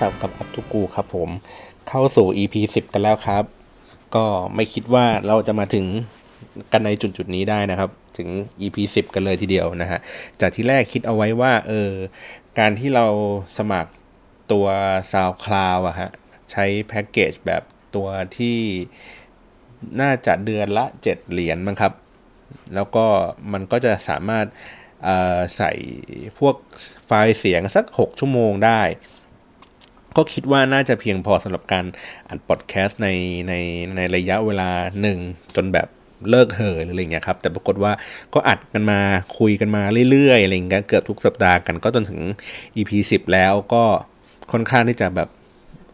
สับกับอัพทูกูครับผม เข้าสู่ EP 10 กันแล้วครับ ก็ไม่คิดว่าเราจะมาถึงกันในจุดจุดนี้ได้นะครับ ถึง EP 10 กันเลยทีเดียวนะฮะ จากที่แรกคิดเอาไว้ว่าเออการที่เราสมัครตัว SoundCloud อะฮะ ใช้แพ็กเกจแบบตัวที่น่าจะเดือนละ 7 เหรียญมั้งครับ แล้วก็มันก็จะสามารถใส่พวกไฟล์เสียงสัก 6 ชั่วโมงได้ ก็คิดว่าน่าจะเพียงพอสำหรับการอัดพอดแคสต์ในในในระยะเวลาหนึ่งจนแบบเลิกเห่อหรืออะไรเงี้ยครับ แต่ปรากฏว่าก็อัดกันมาคุยกันมาเรื่อยๆอะไรเงี้ยเกือบทุกสัปดาห์กันก็จนถึง EP 10 แล้วก็ค่อนข้างที่จะแบบ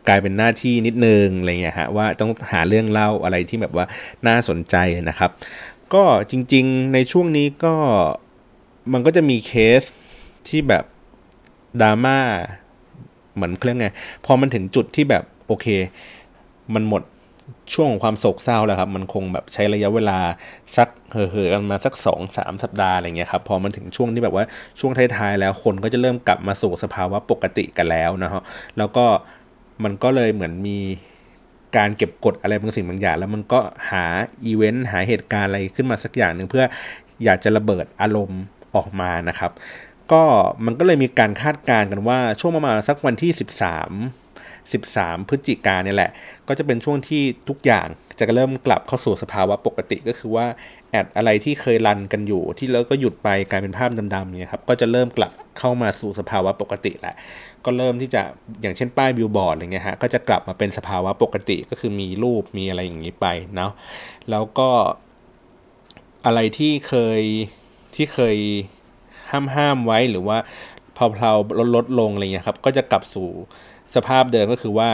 กลายเป็นหน้าที่นิดนึงอะไรเงี้ยฮะว่าต้องหาเรื่องเล่าอะไรที่แบบว่าน่าสนใจนะครับ ก็จริงๆในช่วงนี้ก็มันก็จะมีเคสที่แบบดราม่า เหมือนเครื่องไงพอมันถึงจุดที่แบบโอเค มันหมดช่วงของความโศกเศร้าแล้วครับ มันคงแบบใช้ระยะเวลาสักเห่อๆกันมาสักสองสามสัปดาห์อะไรเงี้ยครับ พอมันถึงช่วงที่แบบว่าช่วงท้ายๆแล้วคนก็จะเริ่มกลับมาสู่สภาวะปกติกันแล้วนะฮะแล้วก็มันก็เลยเหมือนมีการเก็บกดอะไรบางสิ่งบางอย่าง แล้วมันก็หาอีเวนต์หาเหตุการณ์อะไรขึ้นมาสักอย่างหนึ่งเพื่ออยากจะระเบิดอารมณ์ออกมานะครับ ก็มันก็เลยมีการคาดการณ์กันว่าช่วงประมาณสักวันที่ 13 13 พฤศจิกาเนี่ยแหละ ก็จะเป็นช่วงที่ทุกอย่างจะเริ่มกลับเข้าสู่สภาวะปกติก็คือว่าแอดอะไรที่เคยรันกันอยู่ ที่แล้วก็หยุดไปกลายเป็นภาพดำๆเนี่ยครับก็จะเริ่มกลับเข้ามาสู่สภาวะปกติแหละ ก็เริ่มที่จะอย่างเช่นป้ายบิลบอร์ดอะไรเงี้ยฮะก็จะกลับมาเป็นสภาวะปกติก็คือมีรูปมีอะไรอย่างนี้ไปเนาะแล้วก็อะไรที่เคยที่เคย ห้ามห้ามไว้หรือว่าพอเพลาลดลดลงอะไรเงี้ยครับ ก็จะกลับสู่สภาพเดิมก็คือว่า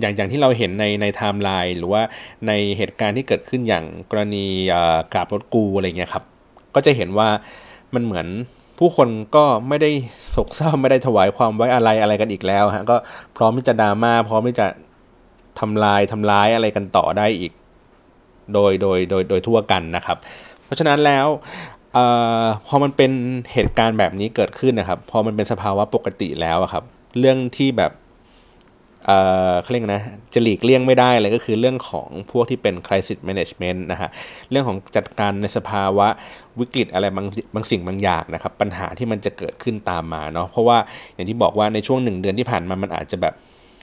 อย่างอย่างที่เราเห็นในในไทม์ไลน์หรือว่าในเหตุการณ์ที่เกิดขึ้นอย่างกรณีกราบรถกูอะไรเงี้ยครับ ก็จะเห็นว่ามันเหมือนผู้คนก็ไม่ได้โศกเศร้าไม่ได้ถวายความไว้อะไรอะไรกันอีกแล้วฮะก็พร้อมที่จะดราม่าพร้อมที่จะทำลายทำร้ายอะไรกันต่อได้อีก โดยโดยโดยโดยทั่วกันนะครับ เพราะฉะนั้นแล้ว อพอมันเป็นเหตุการณ์แบบนี้เกิดขึ้นนะครับ พอมันเป็นสภาวะปกติแล้วครับ เรื่องที่แบบเออเขาเรียกนะจะหลีกเลี่ยงไม่ได้เลยก็คือเรื่องของพวกที่เป็น crisis management นะฮะเรื่องของจัดการในสภาวะวิกฤตอะไรบางบางสิ่งบางอย่างนะครับ ปัญหาที่มันจะเกิดขึ้นตามมาเนาะเพราะว่าอย่างที่บอกว่าในช่วงหนึ่งเดือนที่ผ่านมามันอาจจะแบบ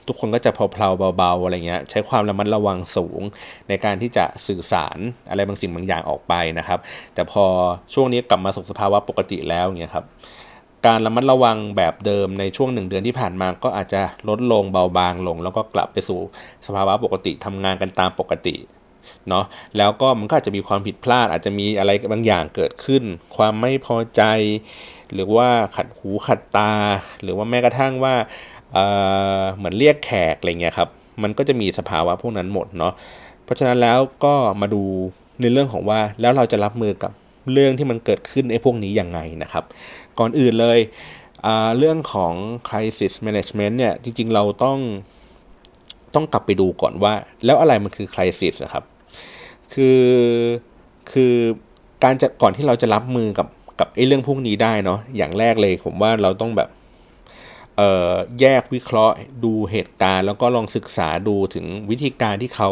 ทุกคนก็จะเพลาๆเบาๆอะไรเงี้ยใช้ความระมัดระวังสูงในการที่จะสื่อสารอะไรบางสิ่งบางอย่างออกไปนะครับ แต่พอช่วงนี้กลับมาสู่สภาวะปกติแล้วเงี้ยครับการระมัดระวังแบบเดิมในช่วงหนึ่งเดือนที่ผ่านมาก็อาจจะลดลงเบาบางลง แล้วก็กลับไปสู่สภาวะปกติทำงานกันตามปกติเนาะแล้วก็มันก็อาจจะมีความผิดพลาด อาจจะมีอะไรบางอย่างเกิดขึ้น ความไม่พอใจ หรือว่าขัดหูขัดตา หรือว่าแม้กระทั่งว่า เหมือนเรียกแขกอะไรเงี้ยครับ มันก็จะมีสภาวะพวกนั้นหมดเนาะ เพราะฉะนั้นแล้วก็มาดูในเรื่องของว่าแล้วเราจะรับมือกับเรื่องที่มันเกิดขึ้นไอ้พวกนี้ยังไงนะครับ ก่อนอื่นเลยเรื่องของ crisis management เนี่ยจริงๆเราต้องต้องกลับไปดูก่อนว่า แล้วอะไรมันคือ crisis นะครับ คือคือการจะก่อนที่เราจะรับมือกับกับไอ้เรื่องพวกนี้ได้เนาะอย่างแรกเลยผมว่าเราต้องแบบ แยกวิเคราะห์ ดูเหตุการณ์ แล้วก็ลองศึกษาดูถึงวิธีการที่เขา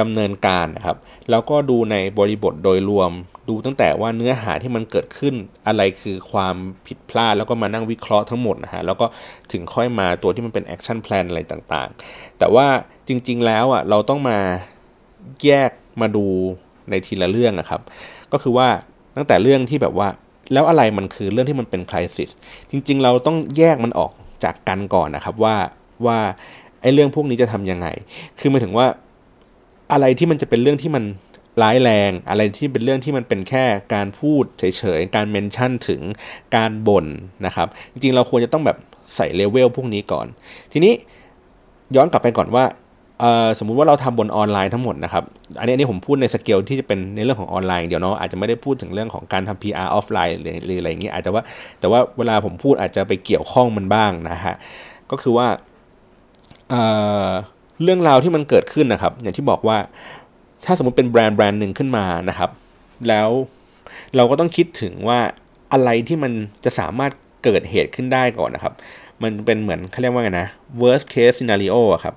ดำเนินการนะครับ แล้วก็ดูในบริบทโดยรวม ดูตั้งแต่ว่าเนื้อหาที่มันเกิดขึ้นอะไรคือความผิดพลาด แล้วก็มานั่งวิเคราะห์ทั้งหมดนะฮะแล้วก็ถึงค่อยมาตัวที่มันเป็น action plan อะไรต่างๆ แต่ว่าจริง ๆ แล้วอะเราต้องมาแยกมาดูในทีละเรื่องนะครับ ก็คือว่าตั้งแต่เรื่องที่แบบว่าแล้วอะไรมันคือเรื่องที่มันเป็น crisis จริง ๆ เราต้องแยกมันออก จากกันก่อนนะครับว่าว่าไอ้เรื่องพวกนี้จะทำยังไง คือหมายถึงว่าอะไรที่มันจะเป็นเรื่องที่มันร้ายแรง อะไรที่เป็นเรื่องที่มันเป็นแค่การพูดเฉยๆ การ mention ถึงการบ่นนะครับ จริงๆ เราควรจะต้องแบบใส่เลเวลพวกนี้ก่อน ทีนี้ย้อนกลับไปก่อนว่า สมมุติว่าเราทำบนออนไลน์ทั้งหมดนะครับ อันนี้อันนี้ผมพูดในสเกลที่จะเป็นในเรื่องของออนไลน์เดี๋ยวเนาะอาจจะไม่ได้พูดถึงเรื่องของการทำ PR offline หรืออะไรอย่างนี้อาจจะว่าแต่ว่าเวลาผมพูดอาจจะไปเกี่ยวข้องมันบ้างนะฮะก็คือว่าเเรื่องราวที่มันเกิดขึ้นนะครับ อย่างที่บอกว่าถ้าสมมติเป็นแบรนด์แบรนด์หนึ่งขึ้นมานะครับ แล้วเราก็ต้องคิดถึงว่าอะไรที่มันจะสามารถเกิดเหตุขึ้นได้ก่อนนะครับ มันเป็นเหมือนเขาเรียกว่าไงนะ worst case scenario อะครับ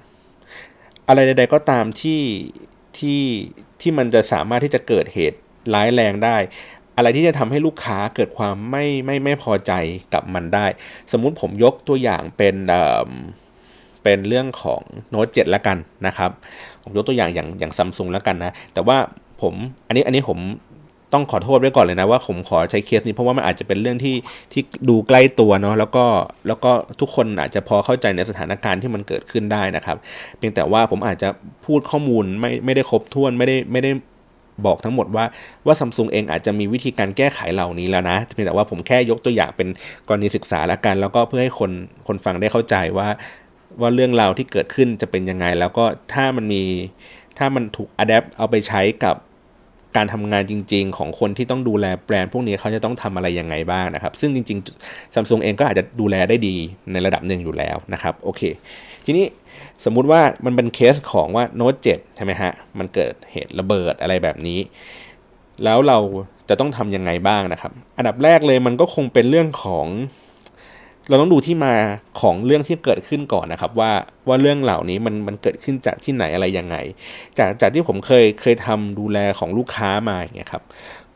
อะไรใด ๆ ก็ตามที่ที่ที่มันจะสามารถที่จะเกิดเหตุร้ายแรงได้ อะไรที่จะทำให้ลูกค้าเกิดความไม่ไม่ไม่พอใจกับมันได้ สมมุติผมยกตัวอย่างเป็นเเป็นเรื่องของโน้ตเจ็ดละกันนะครับ ผมยกตัวอย่างอย่างอย่างซัมซุงละกันนะ แต่ว่าผมอันนี้อันนี้ผม ต้องขอโทษไว้ก่อนเลยนะว่าผมขอใช้เคสนี้เพราะว่ามันอาจจะเป็นเรื่องที่ที่ดูใกล้ตัวเนาะแล้วก็แล้วก็ทุกคนอาจจะพอเข้าใจในสถานการณ์ที่มันเกิดขึ้นได้นะครับ เพียงแต่ว่าผมอาจจะพูดข้อมูลไม่ไม่ได้ครบถ้วนไม่ได้ไม่ได้บอกทั้งหมดว่าว่าซัมซุงเองอาจจะมีวิธีการแก้ไขเหล่านี้แล้วนะเพียงแต่ว่าผมแค่ยกตัวอย่างเป็นกรณีศึกษาละกัน แล้วก็เพื่อให้คนคนฟังได้เข้าใจว่า ว่าเรื่องราวที่เกิดขึ้นจะเป็นยังไง แล้วก็ถ้ามันมีถ้ามันถูกอัดแอปเอาไปใช้กับ การทำงานจริง ๆ ของคนที่ต้องดูแลแบรนด์พวกนี้เขาจะต้องทำอะไรยังไงบ้างนะครับ ซึ่งจริงๆซัมซุงเองก็อาจจะดูแลได้ดีในระดับหนึ่งอยู่แล้วนะครับโอเค ทีนี้สมมุติว่ามันเป็นเคสของว่าโน้ต7ใช่ไหมฮะมันเกิดเหตุระเบิดอะไรแบบนี้ แล้วเราจะต้องทำยังไงบ้างนะครับ อันดับแรกเลยมันก็คงเป็นเรื่องของ เราต้องดูที่มาของเรื่องที่เกิดขึ้นก่อนนะครับ ว่าว่าเรื่องเหล่านี้มันมันเกิดขึ้นจากที่ไหนอะไรยังไง จากจากที่ผมเคยเคยทำดูแลของลูกค้ามาอย่างเงี้ยครับ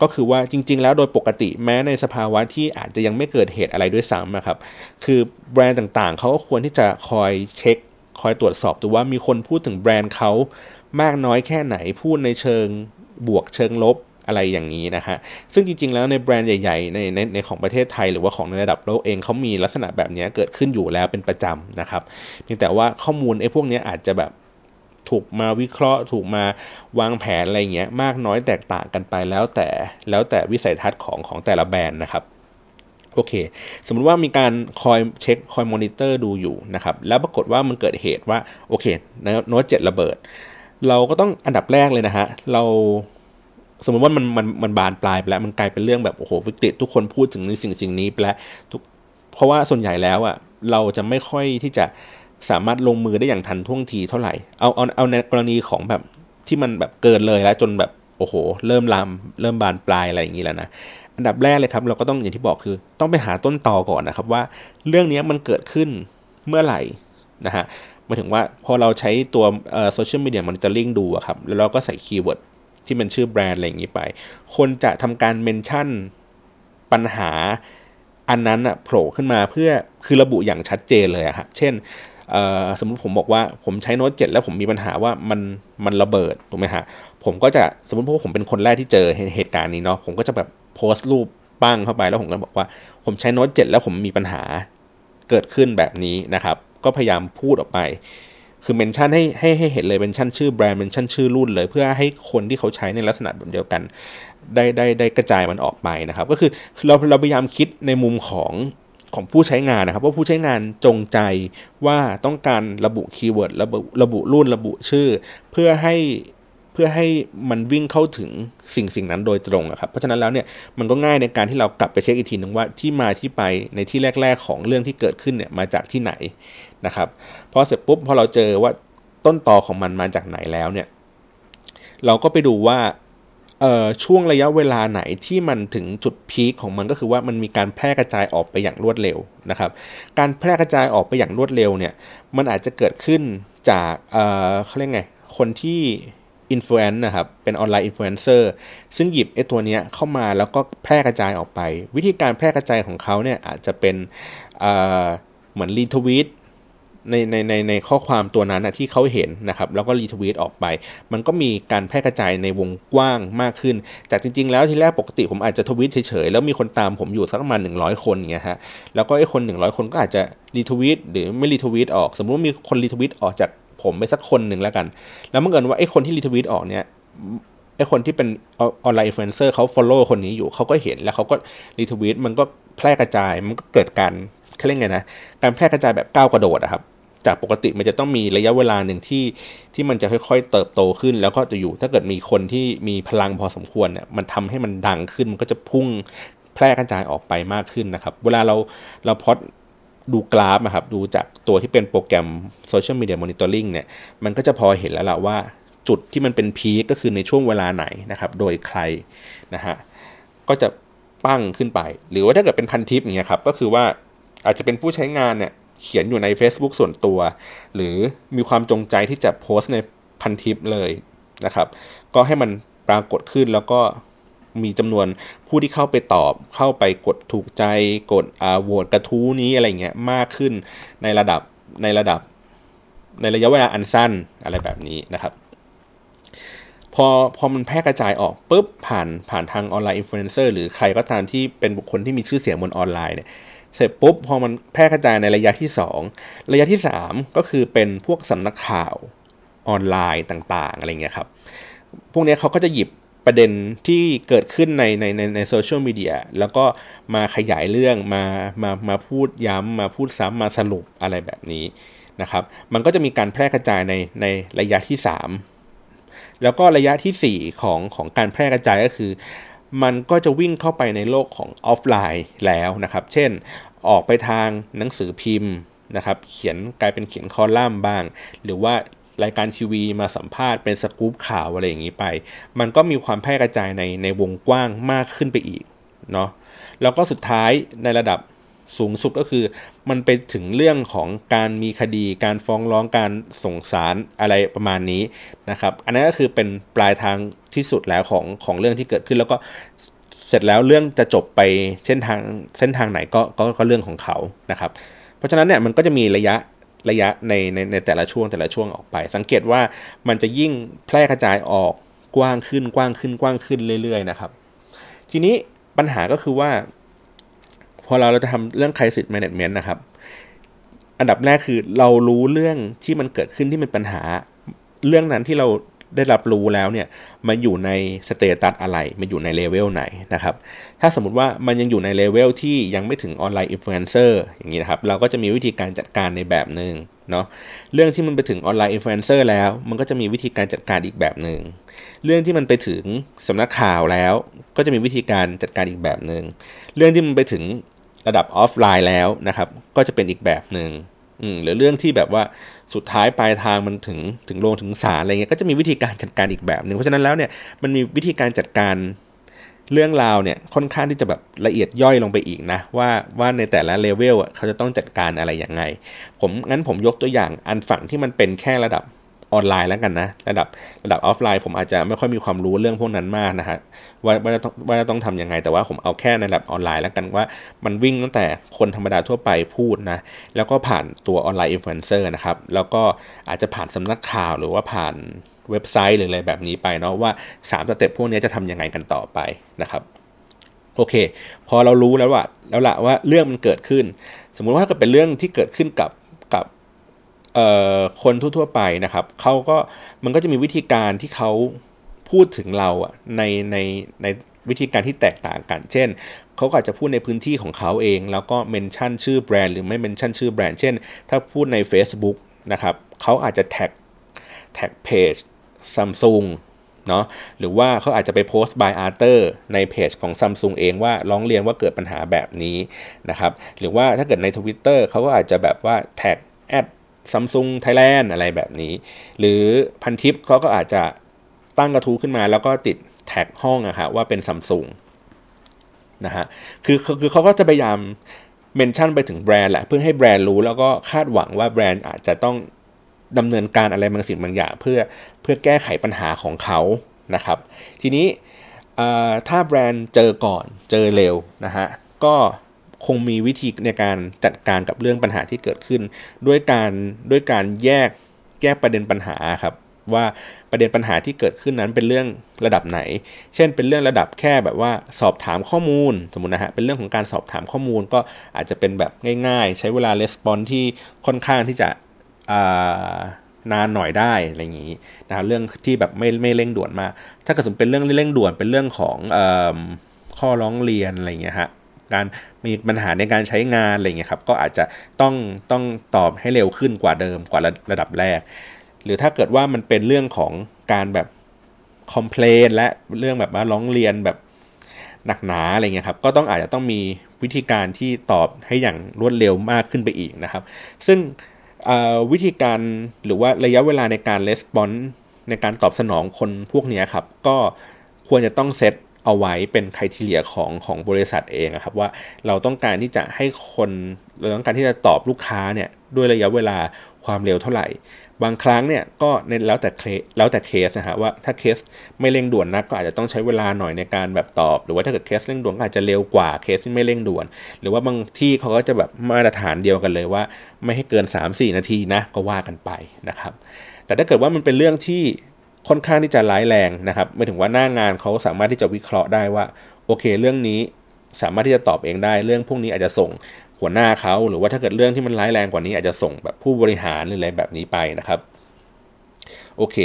ก็คือว่าจริง ๆ แล้วโดยปกติแม้ในสภาวะที่อาจจะยังไม่เกิดเหตุอะไรด้วยซ้ำนะครับคือแบรนด์ต่างๆเขาก็ควรที่จะคอยเช็ค คอยตรวจสอบดูว่ามีคนพูดถึงแบรนด์เขามากน้อยแค่ไหนพูดในเชิงบวกเชิงลบ อะไรอย่างนี้นะฮะ ซึ่งจริง ๆ แล้วในแบรนด์ใหญ่ๆในในในของประเทศไทย หรือว่าของในระดับโลกเองเขามีลักษณะแบบนี้เกิดขึ้นอยู่แล้วเป็นประจำนะครับ เพียงแต่ว่าข้อมูลไอ้พวกนี้อาจจะแบบถูกมาวิเคราะห์ ถูกมาวางแผนอะไรเงี้ยมากน้อยแตกต่างกันไปแล้วแต่แล้วแต่วิสัยทัศน์ของของแต่ละแบรนด์นะครับโอเค สมมุติว่ามีการคอยเช็คคอยมอนิเตอร์ดูอยู่นะครับ แล้วปรากฏว่ามันเกิดเหตุว่า โอเคโน้ตเจ็ดระเบิด เราก็ต้องอันดับแรกเลยนะฮะ เรา สมมติว่ามันมันมันบานปลายไปแล้วมันกลายเป็นเรื่องแบบโอ้โหวิกฤตทุกคนพูดถึงในสิ่งสิ่งนี้ไปแล้วทุกเพราะว่าส่วนใหญ่แล้วอะเราจะไม่ค่อยที่จะสามารถลงมือได้อย่างทันท่วงทีเท่าไหร่เอาเอาเอาในกรณีของแบบที่มันแบบเกินเลยแล้วจนแบบโอ้โห เริ่มลามเริ่มบานปลายอะไรอย่างนี้แล้วนะอันดับแรกเลยครับ เราก็ต้องอย่างที่บอกคือ ต้องไปหาต้นตอก่อนนะครับว่าเรื่องนี้มันเกิดขึ้นเมื่อไหร่นะฮะมาถึงว่าพอเราใช้ตัว social media monitoring ดูครับแล้วเราก็ใส่ keyword ที่มันชื่อแบรนด์อะไรอย่างนี้ไป คนจะทำการ mention ปัญหาอันนั้นอะโผล่ขึ้นมาเพื่อคือระบุอย่างชัดเจนเลยอะฮะเช่นสมมติผมบอกว่าผมใช้โน้ตเจ็ดแล้วผมมีปัญหาว่ามันมันระเบิดถูกไหมฮะผมก็จะสมมติพวกผมเป็นคนแรกที่เจอเหตุการณ์นี้เนาะผมก็จะแบบโพสต์รูปปั้งเข้าไปแล้วผมก็บอกว่า ผมใช้โน้ตเจ็ดแล้วผมมีปัญหาเกิดขึ้นแบบนี้นะครับ ก็พยายามพูดออกไป คือ mention ให้ให้ให้เห็นเลย mention ชื่อแบรนด์ mention ชื่อรุ่นเลย เพื่อให้คนที่เขาใช้ในลักษณะแบบเดียวกัน ได้ได้ได้กระจายมันออกไปนะครับ ก็คือเราเราพยายามคิดในมุมของของผู้ใช้งานนะครับว่าผู้ใช้งานจงใจว่าต้องการระบุ keyword ระบุระบุรุ่นระบุชื่อ เพื่อให้เพื่อให้มันวิ่งเข้าถึงสิ่งสิ่งนั้นโดยตรงครับเพราะฉะนั้นแล้วเนี่ยมันก็ง่ายในการที่เรากลับไปเช็คอีกทีนึงว่าที่มาที่ไปในที่แรก ๆ ของเรื่องที่เกิดขึ้นเนี่ยมาจากที่ไหน นะครับพอเสร็จปุ๊บพอเราเจอว่าต้นตอของมันมาจากไหนแล้วเนี่ย เราก็ไปดูว่าช่วงระยะเวลาไหนที่มันถึงจุด peak ของมันก็คือว่ามันมีการแพร่กระจายออกไปอย่างรวดเร็วนะครับ การแพร่กระจายออกไปอย่างรวดเร็วเนี่ย มันอาจจะเกิดขึ้นจากเเขาเรียกไง คนที่ influence นะครับ เป็น online influencer ซึ่งหยิบไอ้ตัวนี้เข้ามาแล้วก็แพร่กระจายออกไป วิธีการแพร่กระจายของเขาเนี่ยอาจจะเป็นเหมือน retweet ในในในในข้อความตัวนั้นนะที่เขาเห็นนะครับแล้วก็ retweet ออกไป มันก็มีการแพร่กระจายในวงกว้างมากขึ้น จากจริง ๆ แล้วทีแรกปกติผมอาจจะทวีตเฉยๆแล้วมีคนตามผมอยู่สักประมาณหนึ่งร้อยคนอย่างเงี้ยฮะแล้วก็ไอ้คนหนึ่งร้อยคนก็อาจจะ retweet หรือไม่ retweet ออก สมมติว่ามีคน retweet ออกจากผมไปสักคนหนึ่งแล้วกัน แล้วเมื่อเกิดว่าไอ้คนที่ retweet ออกเนี่ยไอ้คนที่เป็น online influencer เขา follow คนนี้อยู่เขาก็เห็นแล้วเขาก็ retweet มันก็แพร่กระจายมันก็เกิดการเขาเรียกไงนะการแพร่กระจายแบบก้าวกระโดดอะครับ จากปกติมันจะต้องมีระยะเวลาหนึ่งที่ที่มันจะค่อยๆ เติบโตขึ้น แล้วก็จะอยู่ถ้าเกิดมีคนที่มีพลังพอสมควรเนี่ยมันทำให้มันดังขึ้นมันก็จะพุ่งแพร่กระจายออกไปมากขึ้นนะครับ เวลาเราเราพอดดูกราฟนะครับดูจากตัวที่เป็นโปรแกรม Social Media Monitoring เนี่ยมันก็จะพอเห็นแล้วล่ะว่าจุดที่มันเป็นพีก็คือในช่วงเวลาไหนนะครับ โดยใครนะฮะก็จะปั้งขึ้นไป หรือว่าถ้าเกิดเป็นพันทิปอย่างเงี้ยครับก็คือว่าอาจจะเป็นผู้ใช้งานเนี่ย เขียนอยู่ใน Facebook ส่วนตัว หรือมีความจงใจที่จะโพสต์ในพันทิปเลยนะครับ ก็ให้มันปรากฏขึ้นแล้วก็มีจำนวนผู้ที่เข้าไปตอบ เข้าไปกดถูกใจ กดอ่าโหวตกระทู้นี้อะไรเงี้ยมากขึ้นในระดับในระดับ ในระยะเวลาอันสั้นอะไรแบบนี้นะครับ พอพอมันแพร่กระจายออกปุ๊บผ่านผ่านทาง online influencer หรือใครก็ตามที่เป็นบุคคลที่มีชื่อเสียงบนออนไลน์เนี่ย เสร็จปุ๊บพอมันแพร่กระจายในระยะที่ 2 ระยะที่ 3 ก็คือเป็นพวกสำนักข่าวออนไลน์ต่างๆอะไรเงี้ยครับพวกนี้เขาก็จะหยิบประเด็นที่เกิดขึ้นในในในใน social media แล้วก็มาขยายเรื่องมามามาพูดย้ำมาพูดซ้ำมาสรุปอะไรแบบนี้นะครับ มันก็จะมีการแพร่กระจายในในระยะที่ 3 แล้วก็ระยะที่ 4 ของของการแพร่กระจายก็คือ มันก็จะวิ่งเข้าไปในโลกของออฟไลน์แล้วนะครับ เช่น ออกไปทางหนังสือพิมพ์นะครับเขียนกลายเป็นเขียนคอลัมน์บ้าง หรือว่ารายการทีวีมาสัมภาษณ์เป็นสกู๊ปข่าวอะไรอย่างนี้ไป มันก็มีความแพร่กระจายในในวงกว้างมากขึ้นไปอีกเนาะแล้วก็สุดท้ายในระดับ สูงสุดก็คือ มันไปถึงเรื่องของการมีคดีการฟ้องร้องการส่งสารอะไรประมาณนี้นะครับ อันนั้นก็คือเป็นปลายทางที่สุดแล้วของของเรื่องที่เกิดขึ้นแล้วก็เสร็จแล้วเรื่องจะจบไปเส้นทางเส้นทางไหนก็ก็ก็เรื่องของเขานะครับ เพราะฉะนั้นเนี่ยมันก็จะมีระยะระยะในในในแต่ละช่วงแต่ละช่วงออกไป สังเกตว่ามันจะยิ่งแพร่กระจายออกกว้างขึ้นกว้างขึ้นกว้างขึ้นเรื่อย ๆ นะครับ ทีนี้ปัญหาก็คือว่า พอเราเราจะทำเรื่อง crisis management นะครับ อันดับแรกคือเรารู้เรื่องที่มันเกิดขึ้นที่เป็นปัญหา เรื่องนั้นที่เราได้รับรู้แล้วเนี่ยมาอยู่ใน status อะไรมาอยู่ใน level ไหนนะครับ ถ้าสมมติว่ามันยังอยู่ใน level ที่ยังไม่ถึง online influencer อย่างนี้นะครับ เราก็จะมีวิธีการจัดการในแบบหนึ่งเนาะ เรื่องที่มันไปถึง online influencer แล้ว มันก็จะมีวิธีการจัดการอีกแบบหนึ่ง เรื่องที่มันไปถึงสำนักข่าวแล้ว ก็จะมีวิธีการจัดการอีกแบบหนึ่ง เรื่องที่มันไปถึง ระดับออฟไลน์แล้วนะครับ ก็จะเป็นอีกแบบหนึ่งหรือเรื่องที่แบบว่าสุดท้ายปลายทางมันถึงถึงโรงถึงศาลอะไรเงี้ยก็จะมีวิธีการจัดการอีกแบบหนึ่งเพราะฉะนั้นแล้วเนี่ยมันมีวิธีการจัดการเรื่องราวเนี่ยค่อนข้างที่จะแบบละเอียดย่อยลงไปอีกนะว่าว่าในแต่ละเลเวลอะเขาจะต้องจัดการอะไรอย่างไง ผมงั้นผมยกตัวอย่างอันฝั่งที่มันเป็นแค่ระดับ ออนไลน์แล้วกันนะ ระดับระดับออฟไลน์ ผมอาจจะไม่ค่อยมีความรู้เรื่องพวกนั้นมากนะฮะว่าว่าจะต้องว่าจะต้องทำยังไง แต่ว่าผมเอาแค่ในระดับออนไลน์แล้วกันว่ามันวิ่งตั้งแต่คนธรรมดาทั่วไปพูดนะแล้วก็ผ่านตัว online influencer นะครับแล้วก็อาจจะผ่านสำนักข่าวหรือว่าผ่านเว็บไซต์หรืออะไรแบบนี้ไปเนาะว่า3 step พวกนี้จะทำยังไงกันต่อไปนะครับโอเค พอเรารู้แล้วว่าแล้วละว่าเรื่องมันเกิดขึ้น สมมุติว่าถ้าเกิดเป็นเรื่องที่เกิดขึ้นกับกับ คนทั่วๆไปนะครับเขาก็มันก็จะมีวิธีการที่เขาพูดถึงเราอะในในในวิธีการที่แตกต่างกัน เช่นเขาอาจจะพูดในพื้นที่ของเขาเอง แล้วก็ mention ชื่อแบรนด์หรือไม่ mention ชื่อแบรนด์เช่น ถ้าพูดใน Facebook นะครับเขาอาจจะ tag tag เพจซัมซุงเนาะหรือว่าเขาอาจจะไปโพสต์ by others ในเพจของ Samsung เองว่าร้องเรียนว่าเกิดปัญหาแบบนี้นะครับหรือว่าถ้าเกิดใน Twitter เขาก็อาจจะแบบว่า tag at Samsung Thailand อะไรแบบนี้ หรือพันทิปเขาก็อาจจะตั้งกระทู้ขึ้นมา แล้วก็ติดแท็กห้องอะฮะว่าเป็นซัมซุงนะฮะคือคือเขาก็จะพยายามเมนชั่นไปถึงแบรนด์แหละเพื่อให้แบรนด์รู้แล้วก็คาดหวังว่าแบรนด์อาจจะต้องดำเนินการอะไรบางสิ่งบางอย่าง เพื่อเพื่อแก้ไขปัญหาของเขานะครับ ทีนี้ถ้าแบรนด์เจอก่อนเจอเร็วนะฮะก็ คงมีวิธีในการจัดการกับเรื่องปัญหาที่เกิดขึ้น ด้วยการด้วยการแยกแก้ประเด็นปัญหาครับว่าประเด็นปัญหาที่เกิดขึ้นนั้นเป็นเรื่องระดับไหน เช่น เป็นเรื่องระดับแค่แบบว่าสอบถามข้อมูลสมมตินะฮะ เป็นเรื่องของการสอบถามข้อมูลก็อาจจะเป็นแบบง่ายๆ ใช้เวลาレスปอนที่ค่อนข้างที่จะนานหน่อยได้อะไรอย่างนี้นะเรื่องที่แบบไม่ไม่เร่งด่วนมาก ถ้าเกิดสมเป็นเรื่องเร่งด่วนเป็นเรื่องของอข้อร้องเรียนอะไรอย่างเงี้ยฮะ การมีปัญหาในการใช้งานอะไรเงี้ยครับก็อาจจะต้องต้องตอบให้เร็วขึ้นกว่าเดิมกว่าระระดับแรก หรือถ้าเกิดว่ามันเป็นเรื่องของการแบบคอมเพลนและเรื่องแบบว่าร้องเรียนแบบหนักหนาอะไรเงี้ยครับก็ต้องอาจจะต้องมีวิธีการที่ตอบให้อย่างรวดเร็วมากขึ้นไปอีกนะครับ ซึ่งวิธีการหรือว่าระยะเวลาในการレスปอนในการตอบสนองคนพวกนี้ครับ ก็ควรจะต้องเซต เอาไว้เป็น criteria ของของบริษัทเองครับว่าเราต้องการที่จะให้คนเราต้องการที่จะตอบลูกค้าเนี่ยด้วยระยะเวลาความเร็วเท่าไหร่ บางครั้งเนี่ยก็ในแล้วแต่เคสแล้วแต่เคสนะฮะว่าถ้าเคสไม่เร่งด่วนนะก็อาจจะต้องใช้เวลาหน่อยในการแบบตอบ หรือว่าถ้าเกิดเคสเร่งด่วนก็อาจจะเร็วกว่าเคสที่ไม่เร่งด่วน หรือว่าบางที่เขาก็จะแบบมาตรฐานเดียวกันเลยว่า ไม่ให้เกิน 3-4 นาทีนะก็ว่ากันไปนะครับแต่ถ้าเกิดว่ามันเป็นเรื่องที่ ค่อนข้างที่จะร้ายแรงนะครับไม่ถึงว่าหน้างานเขาสามารถที่จะวิเคราะห์ได้ว่า โอเค เรื่องนี้สามารถที่จะตอบเองได้ เรื่องพวกนี้อาจจะส่งหัวหน้าเขาหรือว่าถ้าเกิดเรื่องที่มันร้ายแรงกว่านี้ อาจจะส่งแบบผู้บริหารหรืออะไรแบบนี้ไปนะครับโอเค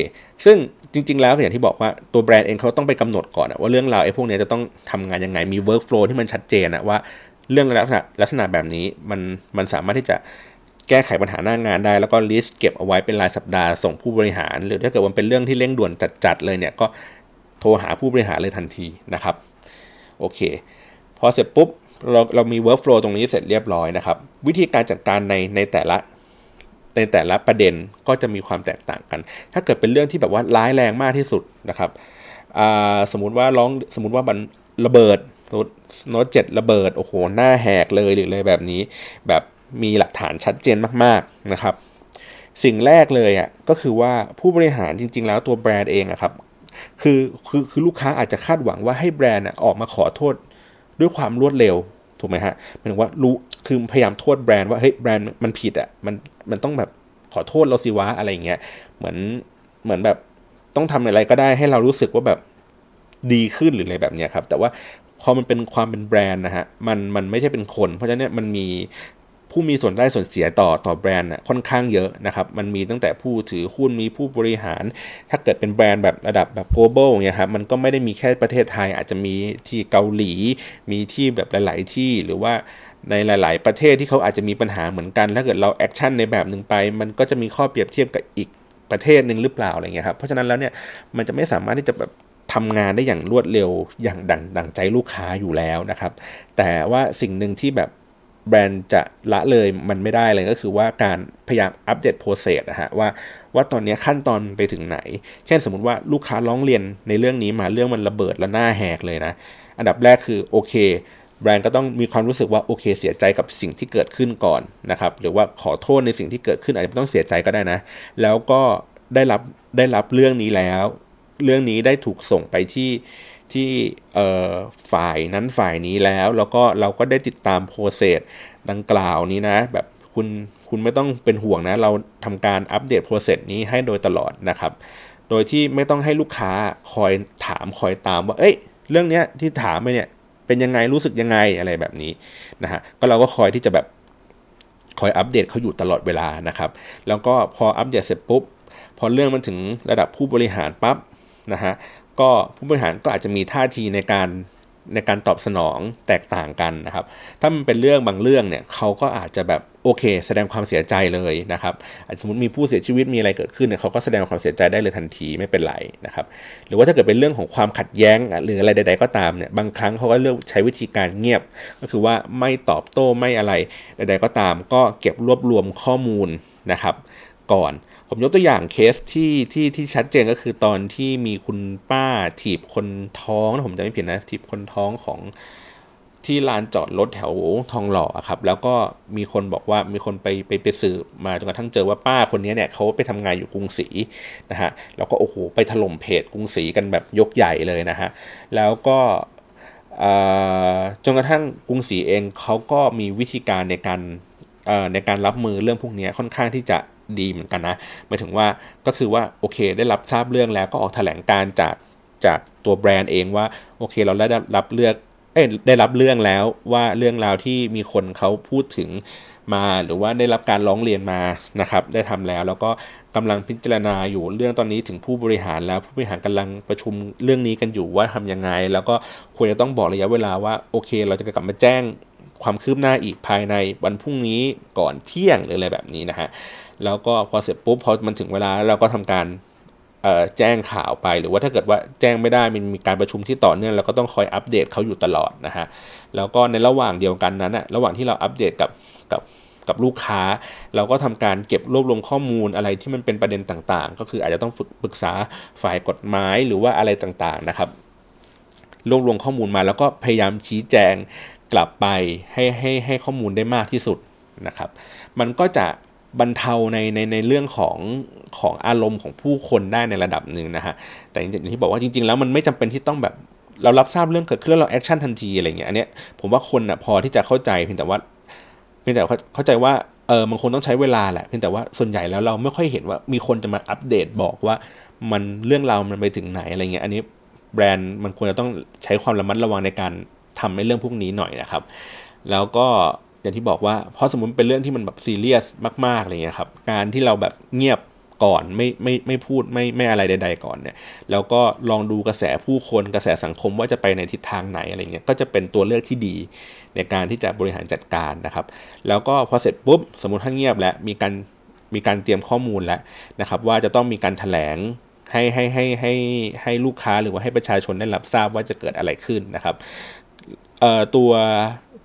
ซึ่งจริง ๆ แล้วอย่างที่บอกว่าตัวแบรนด์เองเขาต้องไปกำหนดก่อนว่าเรื่องราวไอ้พวกนี้จะต้องทำงานยังไงมี workflow ที่มันชัดเจนนะว่าเรื่องลักษณะลักษณะแบบนี้มันมันสามารถที่จะ แก้ไขปัญหาหน้างานได้ แล้วก็ลิสต์เก็บเอาไว้เป็นรายสัปดาห์ส่งผู้บริหาร หรือถ้าเกิดมันเป็นเรื่องที่เร่งด่วนจัดๆเลยเนี่ยก็โทรหาผู้บริหารเลยทันทีนะครับโอเค พอเสร็จปุ๊บเราเรามี workflow ตรงนี้เสร็จเรียบร้อยนะครับ วิธีการจัดการในในแต่ละในแต่ละประเด็นก็จะมีความแตกต่างกัน ถ้าเกิดเป็นเรื่องที่แบบว่าร้ายแรงมากที่สุดนะครับสมมติว่าร้องสมมติว่ามันระเบิดโน้ตเจ็ดระเบิดโอ้โหหน้าแหกเลยหรือเลยแบบนี้ แบบ มีหลักฐานชัดเจนมากๆนะครับ สิ่งแรกเลยอะก็คือว่าผู้บริหารจริง ๆ แล้วตัวแบรนด์เองอะครับคือคือคือลูกค้าอาจจะคาดหวังว่าให้แบรนด์ออกมาขอโทษด้วยความรวดเร็วถูกไหมฮะหมายถึงว่ารู้คือพยายามโทษแบรนด์ว่าเฮ้ยแบรนด์มันผิดอะมันมันต้องแบบขอโทษเราสิวะอะไรเงี้ยเหมือนเหมือนแบบต้องทำอะไรก็ได้ให้เรารู้สึกว่าแบบดีขึ้นหรืออะไรแบบเนี้ยครับ แต่ว่าพอมันเป็นความเป็นแบรนด์นะฮะมันมันไม่ใช่เป็นคน เพราะฉะนั้นมันมี ผู้มีส่วนได้ส่วนเสียต่อต่อแบรนด์ค่อนข้างเยอะนะครับ มันมีตั้งแต่ผู้ถือหุ้นมีผู้บริหาร ถ้าเกิดเป็นแบรนด์แบบระดับแบบ global เนี่ยครับมันก็ไม่ได้มีแค่ประเทศไทย อาจจะมีที่เกาหลี มีที่แบบหลาย ๆ ที่หรือว่าในหลาย ๆ ประเทศที่เขาอาจจะมีปัญหาเหมือนกัน ถ้าเกิดเราแอคชั่นในแบบหนึ่งไป มันก็จะมีข้อเปรียบเทียบกับอีกประเทศหนึ่งหรือเปล่าอะไรเงี้ยครับเพราะฉะนั้นแล้วเนี่ยมันจะไม่สามารถที่จะแบบทำงานได้อย่างรวดเร็วอย่างดังดังใจลูกค้าอยู่แล้วนะครับ แต่ว่าสิ่งหนึ่งที่แบบ แบรนด์จะละเลยมันไม่ได้เลยก็คือว่าการพยายามอัปเดตโปรเซสนะฮะว่าว่าตอนนี้ขั้นตอนไปถึงไหน เช่นสมมติว่าลูกค้าร้องเรียนในเรื่องนี้มาเรื่องมันระเบิดและหน้าแหกเลยนะ อันดับแรกคือโอเค แบรนด์ก็ต้องมีความรู้สึกว่าโอเค เสียใจกับสิ่งที่เกิดขึ้นก่อนนะครับหรือว่าขอโทษในสิ่งที่เกิดขึ้นอาจจะไม่ต้องเสียใจก็ได้นะ แล้วก็ได้รับได้รับเรื่องนี้แล้ว เรื่องนี้ได้ถูกส่งไปที่ ที่ฝ่ายนั้นฝ่ายนี้แล้ว แล้วก็เราก็ได้ติดตามโปรเซสดังกล่าวนี้นะ แบบคุณคุณไม่ต้องเป็นห่วงนะ เราทำการอัปเดตโปรเซสนี้ให้โดยตลอดนะครับ โดยที่ไม่ต้องให้ลูกค้าคอยถามคอยตามว่า เอ้ย เรื่องเนี้ยที่ถามไปเนี่ยเป็นยังไงรู้สึกยังไงอะไรแบบนี้นะฮะก็เราก็คอยที่จะแบบคอยอัปเดตเขาอยู่ตลอดเวลานะครับ แล้วก็พออัปเดตเสร็จปุ๊บ พอเรื่องมันถึงระดับผู้บริหารปั๊บนะฮะ ก็ผู้บริหารก็อาจจะมีท่าทีในการในการตอบสนองแตกต่างกันนะครับ ถ้ามันเป็นเรื่องบางเรื่องเนี่ยเขาก็อาจจะแบบโอเค แสดงความเสียใจเลยนะครับ สมมติมีผู้เสียชีวิตมีอะไรเกิดขึ้นเนี่ยเขาก็แสดงความเสียใจได้เลยทันทีไม่เป็นไรนะครับ หรือว่าถ้าเกิดเป็นเรื่องของความขัดแย้งหรืออะไรใด ๆ ก็ตามเนี่ยบางครั้งเขาก็เลือกใช้วิธีการเงียบ ก็คือว่าไม่ตอบโต้ไม่อะไรใด ๆ ก็ตาม ก็เก็บรวบรวมข้อมูลนะครับ ก่อน ผมยกตัวอย่างเคสที่ที่ที่ชัดเจนก็คือตอนที่มีคุณป้าถีบคนท้องนะผมจะไม่ผิดนะถีบคนท้องของที่ลานจอดรถแถวทองหล่อครับ แล้วก็มีคนบอกว่ามีคนไปไปไปสืบมาจนกระทั่งเจอว่าป้าคนนี้เนี่ยเขาไปทำงานอยู่กรุงศรีนะฮะแล้วก็โอ้โหไปถล่มเพจกรุงศรีกันแบบยกใหญ่เลยนะฮะแล้วก็จนกระทั่งกรุงศรีเองเขาก็มีวิธีการในการในการรับมือเรื่องพวกนี้ค่อนข้างที่จะ ดีเหมือนกันนะหมายถึงว่าก็คือว่าโอเค ได้รับทราบเรื่องแล้วก็ออกแถลงการจากจากตัวแบรนด์เองว่าโอเคเราได้รับเลือกเอ้ได้รับเรื่องแล้วว่าเรื่องราวที่มีคนเขาพูดถึงมาหรือว่าได้รับการร้องเรียนมานะครับได้ทำแล้ว แล้วก็กำลังพิจารณาอยู่เรื่องตอนนี้ถึงผู้บริหารแล้วผู้บริหารกำลังประชุมเรื่องนี้กันอยู่ว่าทํำยังไง แล้วก็ควรจะต้องบอกระยะเวลาว่าโอเค เราจะกลับมาแจ้งความคืบหน้าอีกภายในวันพรุ่งนี้ก่อนเที่ยงหรืออะไรแบบนี้นะฮะ แล้วก็พอเสร็จปุ๊บพอมันถึงเวลาเราก็ทำการแจ้งข่าวไปหรือว่าถ้าเกิดว่าแจ้งไม่ได้มันมีการประชุมที่ต่อเนื่องเราก็ต้องคอยอัปเดตเขาอยู่ตลอดนะฮะแล้วก็ในระหว่างเดียวกันนั้นอะระหว่างที่เราอัปเดตกับกับกับลูกค้า เราก็ทำการเก็บรวบรวมข้อมูลอะไรที่มันเป็นประเด็นต่างๆ ก็คืออาจจะต้องฝึกปรึกษาฝ่ายกฎหมายหรือว่าอะไรต่างๆนะครับรวบรวมข้อมูลมาแล้วก็พยายามชี้แจงกลับไปให้ให้ให้ข้อมูลได้มากที่สุดนะครับ มันก็จะ บรรเทาในในในเรื่องของของอารมณ์ของผู้คนได้ในระดับหนึ่งนะฮะแต่อย่างที่บอกว่าจริง ๆ แล้วมันไม่จำเป็นที่ต้องแบบเรารับทราบเรื่องเกิดขึ้นแล้วเรา action ทันทีอะไรเงี้ยอันเนี้ยผมว่าคนอะพอที่จะเข้าใจเพียงแต่ว่าเพียงแต่เข้าใจว่าเออมันคงต้องใช้เวลาแหละเพียงแต่ว่าส่วนใหญ่แล้วเราไม่ค่อยเห็นว่ามีคนจะมาอัปเดตบอกว่ามันเรื่องราวมันไปถึงไหนอะไรเงี้ยอันนี้แบรนด์มันควรจะต้องใช้ความระมัดระวังในการทำในเรื่องพวกนี้หน่อยนะครับ แล้วก็ อย่างที่บอกว่าเพราะสมมติเป็นเรื่องที่มันแบบซีเรียสมากๆอะไรเงี้ยครับ การที่เราแบบเงียบก่อนไม่ไม่ไม่พูดไม่ไม่อะไรใด ๆ ก่อนเนี่ยแล้วก็ลองดูกระแสผู้คนกระแสสังคมว่าจะไปในทิศทางไหนอะไรเงี้ยก็จะเป็นตัวเลือกที่ดีในการที่จะบริหารจัดการนะครับ แล้วก็พอเสร็จปุ๊บสมมติถ้าเงียบแล้วมีการมีการเตรียมข้อมูลแล้วนะครับ ว่าจะต้องมีการถแถลงให้ให้ให้ให้ให้ลูกค้าหรือว่าให้ประชาชนได้รับทราบว่าจะเกิดอะไรขึ้นนะครับเอ่อตัว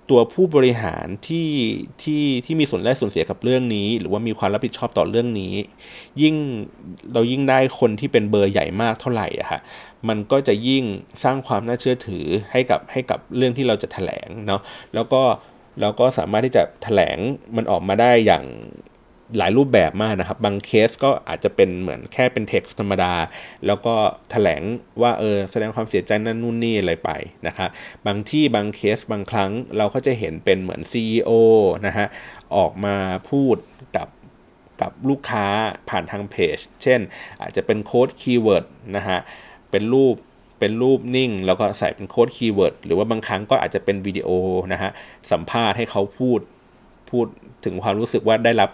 ตัวผู้บริหารที่ที่ที่มีส่วนได้ส่วนเสียกับเรื่องนี้ หรือว่ามีความรับผิดชอบต่อเรื่องนี้ ยิ่งเรายิ่งได้คนที่เป็นเบอร์ใหญ่มากเท่าไหร่อะค่ะมันก็จะยิ่งสร้างความน่าเชื่อถือให้กับให้กับเรื่องที่เราจะถแถลงเนาะแล้วก็เราก็สามารถที่จะถแถลงมันออกมาได้อย่าง หลายรูปแบบมากนะครับ บางเคสก็อาจจะเป็นเหมือนแค่เป็นเท็กซ์ธรรมดา แล้วก็ถแถลงว่าเออแสดงความเสียใจนั่นนู่นนี่อะไรไปนะครับบางที่บางเคสบางครั้งเราก็จะเห็นเป็นเหมือน CEO นะฮะออกมาพูดกับกับลูกค้าผ่านทางเพจ เช่น อาจจะเป็น quote keyword นะฮะเป็นรูปเป็นรูปนิ่ง แล้วก็ใส่เป็น quote keyword หรือว่าบางครั้งก็อาจจะเป็นวิดีโอนะฮะสัมภาษณ์ให้เขาพูดพูดถึงความรู้สึกว่าได้รับ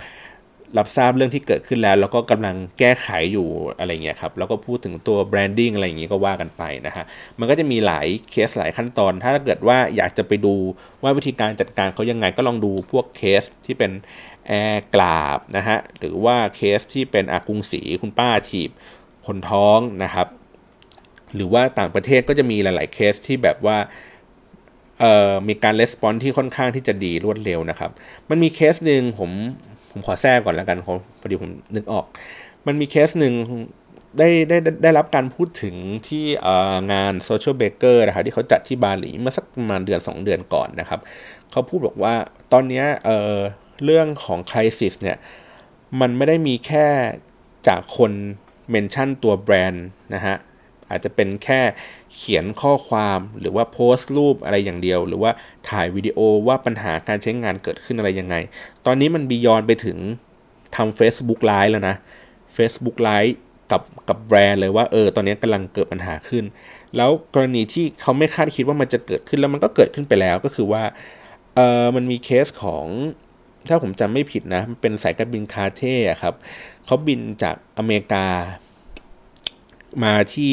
รับทราบเรื่องที่เกิดขึ้นแล้ว แล้วก็กำลังแก้ไขอยู่อะไรเงี้ยครับแล้วก็พูดถึงตัว branding อะไรอย่างงี้ก็ว่ากันไปนะฮะมันก็จะมีหลายเคสหลายขั้นตอน ถ้าเกิดว่าอยากจะไปดูว่าวิธีการจัดการเขายังไงก็ลองดูพวกเคสที่เป็นแอร์กราบนะฮะหรือว่าเคสที่เป็นอากุงสีคุณป้าถีบคนท้องนะครับ หรือว่าต่างประเทศก็จะมีหลาย ๆ เคสที่แบบว่ามีการ respond ที่ค่อนข้างที่จะดีรวดเร็วนะครับ มันมีเคสหนึ่งผม ผมขอแทรกก่อนแล้วกันพอดีผมนึกออก มันมีเคสหนึ่งได้ได้ได้รับการพูดถึงที่งาน Social Baker นะครับที่เขาจัดที่บาหลีเมื่อสักประมาณเดือน 2 เดือนก่อนนะครับ เขาพูดบอกว่าตอนนี้เเรื่องของคริสิสเนี่ย มันไม่ได้มีแค่จากคนเมนชั่นตัวแบรนด์นะฮะ อาจจะเป็นแค่ เขียนข้อความหรือว่าโพสต์รูปอะไรอย่างเดียว หรือว่าถ่ายวิดีโอว่าปัญหาการใช้งานเกิดขึ้นอะไรยังไง ตอนนี้มันบียอนไปถึงทำ Facebook Live แล้วนะ Facebook Live กับกับแบรนด์เลยว่าเออตอนนี้กำลังเกิดปัญหาขึ้น แล้วกรณีที่เขาไม่คาดคิดว่ามันจะเกิดขึ้นแล้วมันก็เกิดขึ้นไปแล้วก็คือว่าเออมันมีเคสของถ้าผมจำไม่ผิดนะ มันเป็นสายการบินคาเท่ครับเขาบินจากอเมริกา มาที่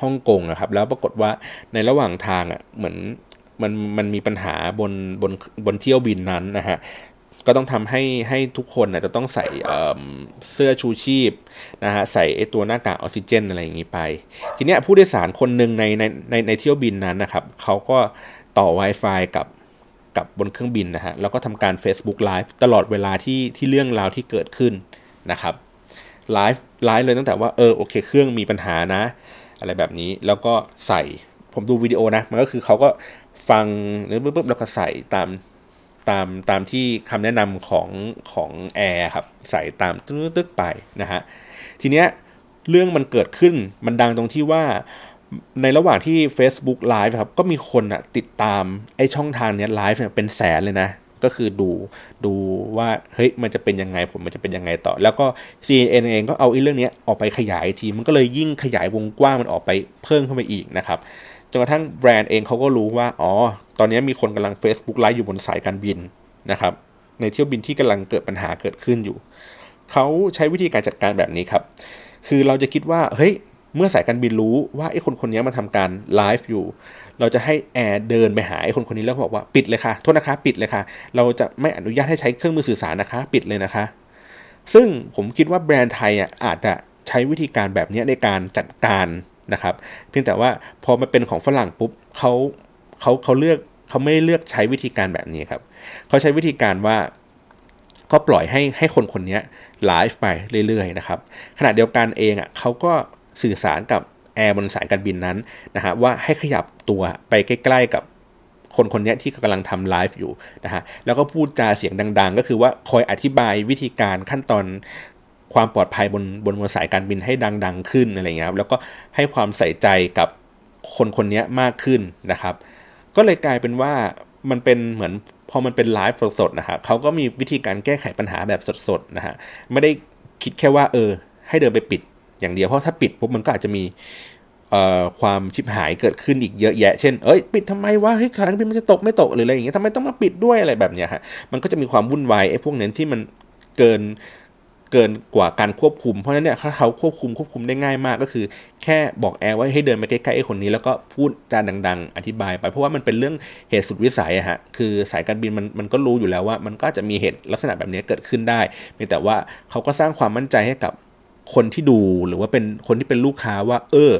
ฮ่องกงนะครับ แล้วปรากฏว่าในระหว่างทางอะเหมือนมันมันมีปัญหาบนบนบนเที่ยวบินนั้นนะฮะก็ต้องทำให้ให้ทุกคนนะจะต้องใส่เสื้อชูชีพนะฮะใส่ไอตัวหน้ากากออกซิเจนอะไรอย่างนี้ไป ทีเนี้ยผู้โดยสารคนหนึ่งในในในในเที่ยวบินนั้นนะครับเขาก็ต่อ Wi-Fi กับกับบนเครื่องบินนะฮะแล้วก็ทำการ Facebook Live ตลอดเวลาที่ที่เรื่องราวที่เกิดขึ้นนะครับ live live เลยตั้งแต่ว่าเออโอเค เครื่องมีปัญหานะ อะไรแบบนี้แล้วก็ใส่ผมดูวิดีโอนะ มันก็คือเขาก็ฟังหรือปุ๊บแล้วก็ใส่ตามตามตามที่คำแนะนำของของแอร์ครับ ใส่ตามตึ๊กไปนะฮะทีเนี้ยเรื่องมันเกิดขึ้นมันดังตรงที่ว่าในระหว่างที่ Facebook Live ครับ ก็มีคนอะติดตามไอช่องทางเนี้ยไลฟ์เนี่ยเป็นแสนเลยนะ ก็คือดูดูว่าเฮ้ยมันจะเป็นยังไงผมมันจะเป็นยังไงต่อ แล้วก็ CNN เองก็เอาอเรื่องนี้ออกไปขยายทีมันก็เลยยิ่งขยายวงกว้างมันออกไปเพิ่มเข้าไปอีกนะครับจนกระทั่งแบรนด์เองเขาก็รู้ว่าอ๋อตอนนี้มีคนกำลัง Facebook ไลฟ์อยู่บนสายการบินนะครับในเที่ยวบินที่กำลังเกิดปัญหาเกิดขึ้นอยู่เขาใช้วิธีการจัดการแบบนี้ครับ คือเราจะคิดว่าเฮ้ยเมื่อสายการบินรู้ว่าไอ้คนคนนี้มาทำการไลฟ์อยู่ เราจะให้แอร์เดินไปหาไอ้คนคนนี้แล้วบอกว่าปิดเลยค่ะโทษนะคะปิดเลยค่ะ เราจะไม่อนุญาตให้ใช้เครื่องมือสื่อสารนะคะ ปิดเลยนะคะ ซึ่งผมคิดว่าแบรนด์ไทยอะอาจจะใช้วิธีการแบบนี้ในการจัดการนะครับ เพียงแต่ว่าพอมาเป็นของฝรั่งปุ๊บเขาเขาเขาเลือกเขาไม่เลือกใช้วิธีการแบบนี้ครับเขาใช้วิธีการว่าเขาปล่อยให้ให้คนคนนี้ไลฟ์ไปเรื่อยๆนะครับขณะเดียวกันเองอะเขาก็สื่อสารกับ แอร์บนสายการบินนั้นนะฮะว่าให้ขยับตัวไปใกล้ ๆกับคนคนนี้ที่กำลังทำไลฟ์อยู่นะฮะแล้วก็พูดจาเสียงดัง ๆ ก็คือว่าคอยอธิบายวิธีการขั้นตอนความปลอดภัยบนบนบนสายการบินให้ดัง ๆ ขึ้นอะไรเงี้ยครับแล้วก็ให้ความใส่ใจกับคนคนนี้มากขึ้นนะครับ ก็เลยกลายเป็นว่ามันเป็นเหมือนพอมันเป็นไลฟ์สดๆนะฮะเขาก็มีวิธีการแก้ไขปัญหาแบบสดๆนะฮะไม่ได้คิดแค่ว่าเออ ให้เดินไปปิด อย่างเดียว เพราะถ้าปิดปุ๊บมันก็อาจจะมีความชิบหายเกิดขึ้นอีกเยอะแยะ เช่น เอ้ย ปิดทำไมวะ เฮ้ย ขาบินมันจะตกไม่ตกหรืออะไรอย่างเงี้ยทำไมต้องมาปิดด้วยอะไรแบบเนี้ยฮะ มันก็จะมีความวุ่นวายไอ้พวกนั้นที่มันเกิน เกินกว่าการควบคุม เพราะฉะนั้นเนี่ยเขาควบคุมควบคุมได้ง่ายมากก็คือ แค่บอกแอร์ว่าให้เดินไปใกล้ๆไอ้คนนี้ แล้วก็พูดจาดัง ๆ อธิบาย ไปเพราะว่ามันเป็นเรื่องเหตุสุดวิสัยอะฮะ คือสายการบินมันมันก็รู้อยู่แล้วว่า มันก็จะมีเหตุลักษณะแบบนี้เกิดขึ้นได้เพียงแต่ว่าเขาก็สร้างความมั่นใจให้กับ คนที่ดูหรือว่าเป็นคนที่เป็นลูกค้าว่า เออ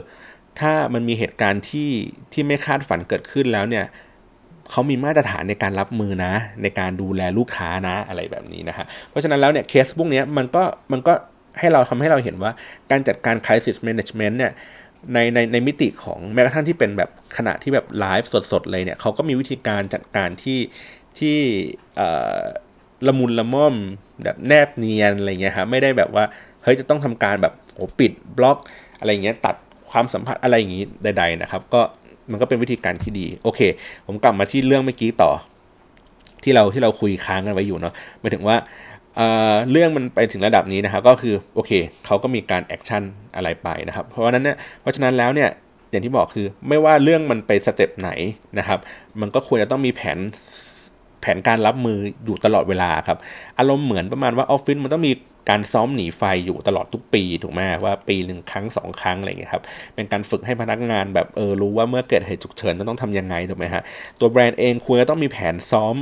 ถ้ามันมีเหตุการณ์ที่ที่ไม่คาดฝันเกิดขึ้นแล้วเนี่ยเขามีมาตรฐานในการรับมือนะ ในการดูแลลูกค้านะอะไรแบบนี้นะฮะเพราะฉะนั้นแล้วเนี่ยเคสพวกนี้มันก็มันก็ให้เราทำให้เราเห็นว่าการจัดการ crisis management เนี่ยในในในมิติของแม้กระทั่งที่เป็นแบบขณะที่แบบไลฟ์สดๆเลยเนี่ยเขาก็มีวิธีการจัดการที่ที่ละมุนละม่อมแบบแนบเนียนอะไรเงี้ยครับไม่ได้แบบว่า เฮ้ยจะต้องทำการแบบโอ้ปิดบล็อกอะไรเงี้ยตัดความสัมพันธ์อะไรอย่างงี้ใด ๆ นะครับ ก็มันก็เป็นวิธีการที่ดีโอเค ผมกลับมาที่เรื่องเมื่อกี้ต่อ ที่เราที่เราคุยค้างกันไว้อยู่เนาะหมายถึงว่าเรื่องมันไปถึงระดับนี้นะครับ ก็คือโอเคเขาก็มีการ action อะไรไปนะครับ เพราะฉะนั้นเนี่ยเพราะฉะนั้นแล้วเนี่ยอย่างที่บอกคือไม่ว่าเรื่องมันไป step ไหนนะครับ มันก็ควรจะต้องมีแผน แผนการรับมืออยู่ตลอดเวลาครับ อารมณ์เหมือนประมาณว่าออฟฟิศมันต้องมีการซ้อมหนีไฟอยู่ตลอดทุกปีถูกไหมว่าปีหนึ่งครั้งสองครั้งอะไรอย่างเงี้ยครับเป็นการฝึกให้พนักงานแบบเออรู้ว่าเมื่อเกิดเหตุฉุกเฉินต้องทำยังไงถูกไหมฮะตัวแบรนด์เองควรจะต้องมีแผนซ้อม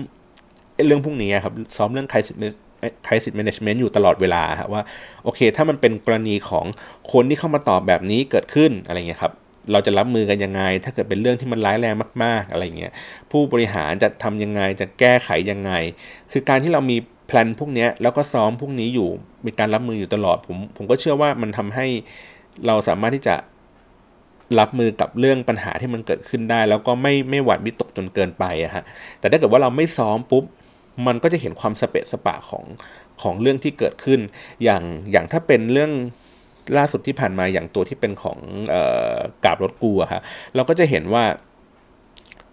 เรื่องพวกนี้ครับซ้อมเรื่องใครสิคร i s แม management อยู่ตลอดเวลาครับว่าโอเค ถ้ามันเป็นกรณีของคนที่เข้ามาตอบแบบนี้เกิดขึ้นอะไรเงี้ยครับ เราจะรับมือกันยังไง ถ้าเกิดเป็นเรื่องที่มันร้ายแรงมาก ๆ อะไรเงี้ย ผู้บริหารจะทำยังไง จะแก้ไขยังไง คือการที่เรามีแพลนพวกนี้แล้วก็ซ้อมพวกนี้อยู่ มีการรับมืออยู่ตลอด ผม ผมก็เชื่อว่ามันทำให้เราสามารถที่จะรับมือกับเรื่องปัญหาที่มันเกิดขึ้นได้ แล้วก็ไม่ไม่หวัดวิตกจนเกินไปอะฮะ แต่ถ้าเกิดว่าเราไม่ซ้อมปุ๊บ มันก็จะเห็นความสเปะสปะของของเรื่องที่เกิดขึ้น อย่างอย่างถ้าเป็นเรื่อง ล่าสุดที่ผ่านมาอย่างตัวที่เป็นของออกาบรถกูอะฮะเราก็จะเห็นว่า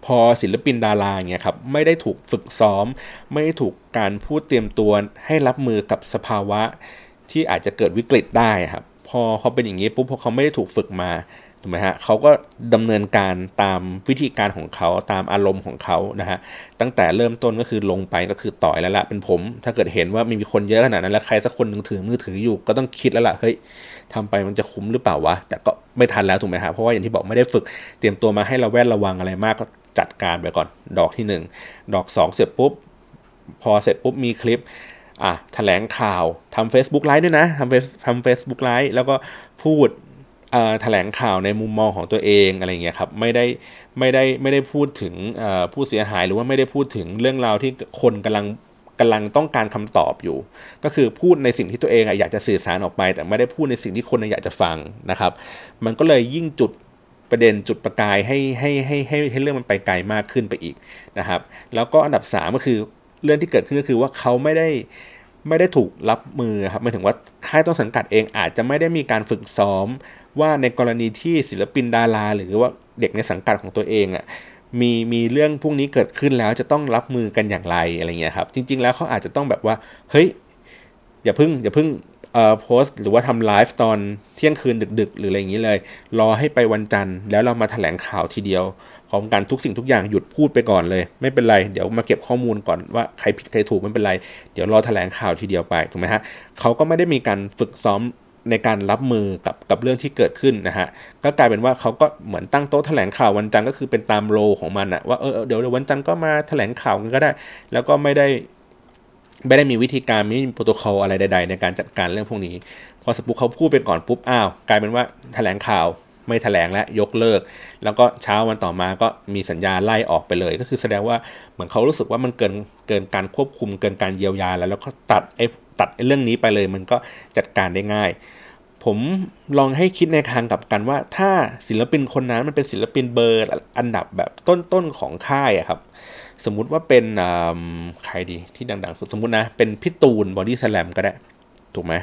พอศิลปินดาราเงี้ยครับไม่ได้ถูกฝึกซ้อม ไม่ได้ถูกการพูดเตรียมตัวให้รับมือกับสภาวะที่อาจจะเกิดวิกฤตได้ครับ พอเขาเป็นอย่างนี้ปุ๊บพอเขาไม่ได้ถูกฝึกมา ถูกไหมฮะเขาก็ดำเนินการตามวิธีการของเขาตามอารมณ์ของเขานะฮะตั้งแต่เริ่มต้นก็คือลงไปก็คือต่อยแล้วละเป็นผม ถ้าเกิดเห็นว่ามีคนเยอะขนาดนั้นแล้วใครสักคนนึงถือมือถืออยู่ก็ต้องคิดแล้วล่ะเฮ้ยทำไปมันจะคุ้มหรือเปล่าวะแต่ก็ไม่ทันแล้วถูกไหมฮะเพราะว่าอย่างที่บอกไม่ได้ฝึกเตรียมตัวมาให้เราแวดระวังอะไรมากก็จัดการไปก่อน ดอกที่ 1 ดอก 2 เสร็จปุ๊บ พอเสร็จปุ๊บมีคลิปอะแถลงข่าวทำ Facebook ไลฟ์ด้วยนะทำ Face ทำ Facebook Live แล้วก็พูด แถลงข่าวในมุมมองของตัวเองอะไรเงี้ยครับไม่ได้ไม่ได้ไม่ได้พูดถึงผู้เสียหายหรือว่าไม่ได้พูดถึงเรื่องราวที่คนกำลังกำลังต้องการคำตอบอยู่ ก็คือพูดในสิ่งที่ตัวเองอยากจะสื่อสารออกไป แต่ไม่ได้พูดในสิ่งที่คนอยากจะฟังนะครับ มันก็เลยยิ่งจุดประเด็นจุดประกายให้ให้ให้ให้ให้เรื่องมันไปไกลมากขึ้นไปอีกนะครับ แล้วก็อันดับ3ก็คือเรื่องที่เกิดขึ้นก็คือว่าเขาไม่ได้ไม่ได้ถูกรับมือครับหมายถึงว่าค่ายต้นสังกัดเองอาจจะไม่ได้มีการฝึกซ้อม ว่าในกรณีที่ศิลปินดารา หรือว่าเด็กในสังกัดของตัวเองอะ่ะมีมีเรื่องพวกนี้เกิดขึ้นแล้วจะต้องรับมือกันอย่างไรอะไรเงี้ยครับ จริง ๆ แล้วเขาอาจจะต้องแบบว่า เฮ้ย อย่าพึ่ง อย่าพึ่งเอ่อโพสต์หรือว่าทำไลฟ์ตอนเที่ยงคืนดึก ๆ หรืออะไรอย่างนี้เลย รอให้ไปวันจันทร์ แล้วเรามาถแถลงข่าวทีเดียวพร้อมกันทุกสิ่งทุกอย่างหยุดพูดไปก่อนเลย ไม่เป็นไร เดี๋ยวมาเก็บข้อมูลก่อนว่าใครผิดใครถูกไม่เป็นไร เดี๋ยวรอถแถลงข่าวทีเดียวไปถูกไหมฮะเขาก็ไม่ได้มีการฝึกซ้อม ในการรับมือกับกับเรื่องที่เกิดขึ้นนะฮะก็กลายเป็นว่าเขาก็เหมือนตั้งโต๊ะแถลงข่าววันจันทร์ก็คือเป็นตามโลของมันอะว่าเออเดี๋ยววันจันทร์ก็มาแถลงข่าวกันก็ได้ แล้วก็ไม่ได้ไม่ได้มีวิธีการไม่มีโปรโตคอลอะไรใด ๆ ในการจัดการเรื่องพวกนี้ พอสปุกเขาพูดไปก่อนปุ๊บอ้าวกลายเป็นว่าแถลงข่าวไม่แถลงและยกเลิก แล้วก็เช้าวันต่อมาก็มีสัญญาไล่ออกไปเลย ก็คือแสดงว่าเหมือนเขารู้สึกว่ามันเกินเกินการควบคุมเกินการเยียวยาแล้วแล้วก็ตัดไอ้ ตัดเรื่องนี้ไปเลย มันก็จัดการได้ง่าย ผมลองให้คิดในทางกับกันว่า ถ้าศิลปินคนนั้นมันเป็นศิลปินเบอร์อันดับแบบต้นๆของค่ายอะครับ สมมุติว่าเป็นใครดีที่ดังๆสุดสมมตินะ เป็นพี่ตูนบอดี้สแลมก็ได้ถูกไหม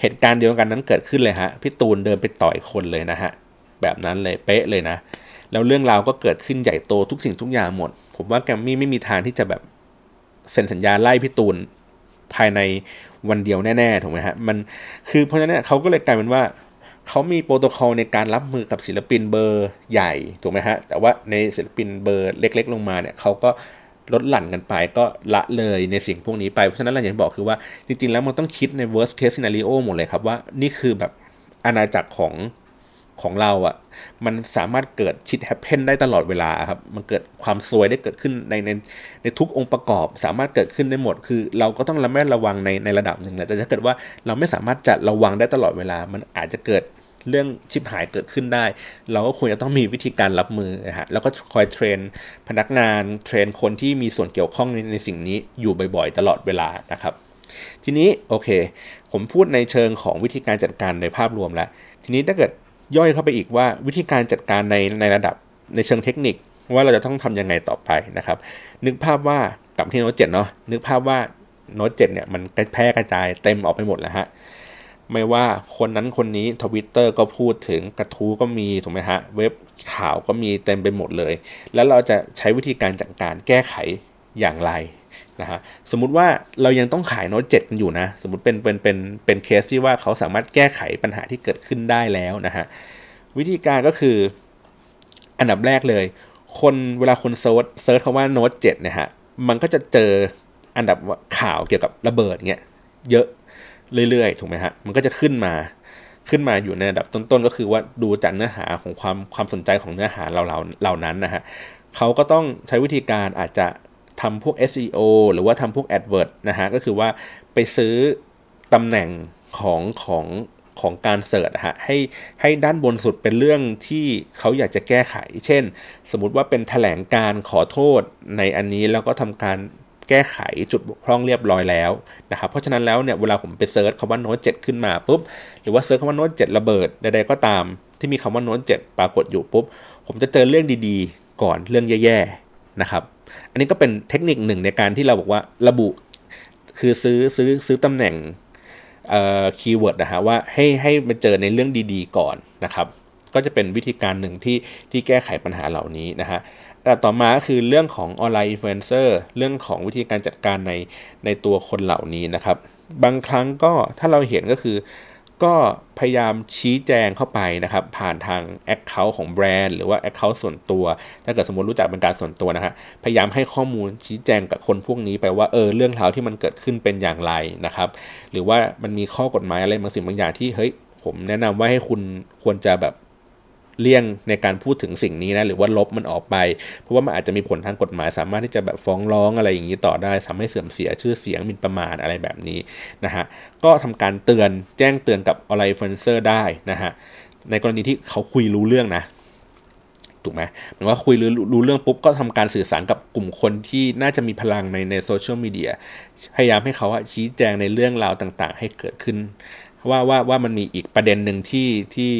เหตุการณ์เดียวกันนั้นเกิดขึ้นเลยฮะพี่ตูนเดินไปต่อยคนเลยนะฮะแบบนั้นเลยเป๊ะเลยนะ แล้วเรื่องราวก็เกิดขึ้นใหญ่โตทุกสิ่งทุกอย่างหมด ผมว่าแกรมมี่ไม่มีทางที่จะแบบเซ็นสัญญาไล่พี่ตูน ภายในวันเดียวแน่ๆถูกไหมฮะมันคือเพราะฉะนั้นเขาก็เลยกลายเป็นว่าเขามีโปรโตคอลในการรับมือกับศิลปินเบอร์ใหญ่ถูกไหมฮะแต่ว่าในศิลปินเบอร์เล็ก ๆ ลงมาเนี่ยเขาก็ลดหลั่นกันไปก็ละเลยในสิ่งพวกนี้ไป เพราะฉะนั้นเราอย่างที่บอกคือว่าจริง ๆ แล้วมันต้องคิดใน worst case scenario หมดเลยครับว่านี่คือแบบอาณาจักรของ ของเราอะ่ะ มันสามารถเกิดชิดแฮปเพนได้ตลอดเวลาครับ มันเกิดความซวยได้เกิดขึ้นในในในทุกองค์ประกอบ สามารถเกิดขึ้นได้หมด คือ เราก็ต้องระแวดระวังในในระดับหนึ่งแหละแต่ถ้าเกิดว่าเราไม่สามารถจัดระวังได้ตลอดเวลา มันอาจจะเกิดเรื่องชิบหายเกิดขึ้นได้ เราก็ควรจะต้องมีวิธีการรับมือนะฮะแล้วก็คอยเทรน พนักงานเทรนคนที่มีส่วนเกี่ยวข้องในในสิ่งนี้อยู่บ่อยๆ ตลอดเวลานะครับ ทีนี้โอเค ผมพูดในเชิงของวิธีการจัดการในภาพรวมแล้ว ทีนี้ถ้าเกิด ย่อยเข้าไปอีกว่าวิธีการจัดการในในระดับในเชิงเทคนิคว่าเราจะต้องทํำยังไงต่อไปนะครับ นึกภาพว่ากับที่โน้ตเจ็ดเนาะนึกภาพว่าโน้ตเจ็ดเนี่ยมันแพร่กระจายเต็มออกไปหมดแล้วฮะไม่ว่าคนนั้นคนนี้ทวิตเตอร์ก็พูดถึงกระทู้ก็มีถูกไหมฮะเว็บข่าวก็มีเต็มไปหมดเลย แล้วเราจะใช้วิธีการจัดการแก้ไขอย่างไร นะฮะสมมติว่าเรายังต้องขายโน้ตเจ็ดกันอยู่นะ สมมติเป็นเป็นเป็นเป็นเคสที่ว่าเขาสามารถแก้ไขปัญหาที่เกิดขึ้นได้แล้วนะฮะวิธีการก็คืออันดับแรกเลย คนเวลาคน search search คำว่าโน้ตเจ็ดนะฮะมันก็จะเจออันดับข่าวเกี่ยวกับระเบิดเงี้ยเยอะเรื่อยๆถูกไหมฮะมันก็จะขึ้นมาขึ้นมาอยู่ในระดับต้นๆ ก็คือว่าดูจากเนื้อหาของความความสนใจของเนื้อหาเราเราเหล่านั้นนะฮะเขาก็ต้องใช้วิธีการอาจจะ ทำพวก SEO หรือว่าทำพวก AdWord นะฮะ ก็คือว่าไปซื้อตำแหน่งของของของการ search ฮะให้ให้ด้านบนสุดเป็นเรื่องที่เขาอยากจะแก้ไข เช่น สมมติว่าเป็นแถลงการขอโทษในอันนี้แล้วก็ทำการแก้ไขจุดบกพร่องเรียบร้อยแล้วนะครับ เพราะฉะนั้นแล้วเนี่ยเวลาผมไป search คำว่าโน้ตเจ็ดขึ้นมาปุ๊บ หรือว่า search คำว่าโน้ตเจ็ดระเบิดใดๆก็ตาม ที่มีคำว่าโน้ตเจ็ดปรากฏอยู่ปุ๊บ ผมจะเจอเรื่องดีๆ ก่อนเรื่องแย่ๆนะครับ อันนี้ก็เป็นเทคนิคหนึ่งในการที่เราบอกว่าระบุคือซื้อซื้อซื้อตำแหน่ง keyword นะฮะว่าให้ให้มาเจอในเรื่องดีๆ ก่อนนะครับ ก็จะเป็นวิธีการหนึ่งที่ที่แก้ไขปัญหาเหล่านี้นะฮะระดับต่อมาคือเรื่องของ online influencer เรื่องของวิธีการจัดการในในตัวคนเหล่านี้นะครับ บางครั้งก็ถ้าเราเห็นก็คือ ก็พยายามชี้แจงเข้าไปนะครับ ผ่านทาง Account ของแบรนด์หรือว่า Account ส่วนตัว ถ้าเกิดสมมติรู้จักเป็นการส่วนตัวนะฮะพยายามให้ข้อมูลชี้แจงกับคนพวกนี้ไปว่าเออเรื่องราวที่มันเกิดขึ้นเป็นอย่างไรนะครับ หรือว่ามันมีข้อกฎหมายอะไรบางสิ่งบางอย่างที่เฮ้ยผมแนะนำว่าให้คุณควรจะแบบ เลี่ยงในการพูดถึงสิ่งนี้นะหรือว่าลบมันออกไป เพราะว่ามันอาจจะมีผลทางกฎหมาย สามารถที่จะแบบฟ้องร้องอะไรอย่างนี้ต่อได้ทำให้เสื่อมเสียชื่อเสียงมินประมาทอะไรแบบนี้นะฮะก็ทำการเตือนแจ้งเตือนกับออนไลน์ฟนเซอร์ได้นะฮะในกรณีที่เขาคุยรู้เรื่องนะถูกไหมหมายว่าคุยรู้รู้เรื่องปุ๊บก็ทำการสื่อสารกับกลุ่มคนที่น่าจะมีพลังในในโซเชียลมีเดียพยายามให้เขาชี้แจงในเรื่องราวต่างๆ ให้เกิดขึ้นว่าว่าว่ามันมีอีกประเด็นหนึ่งที่ที่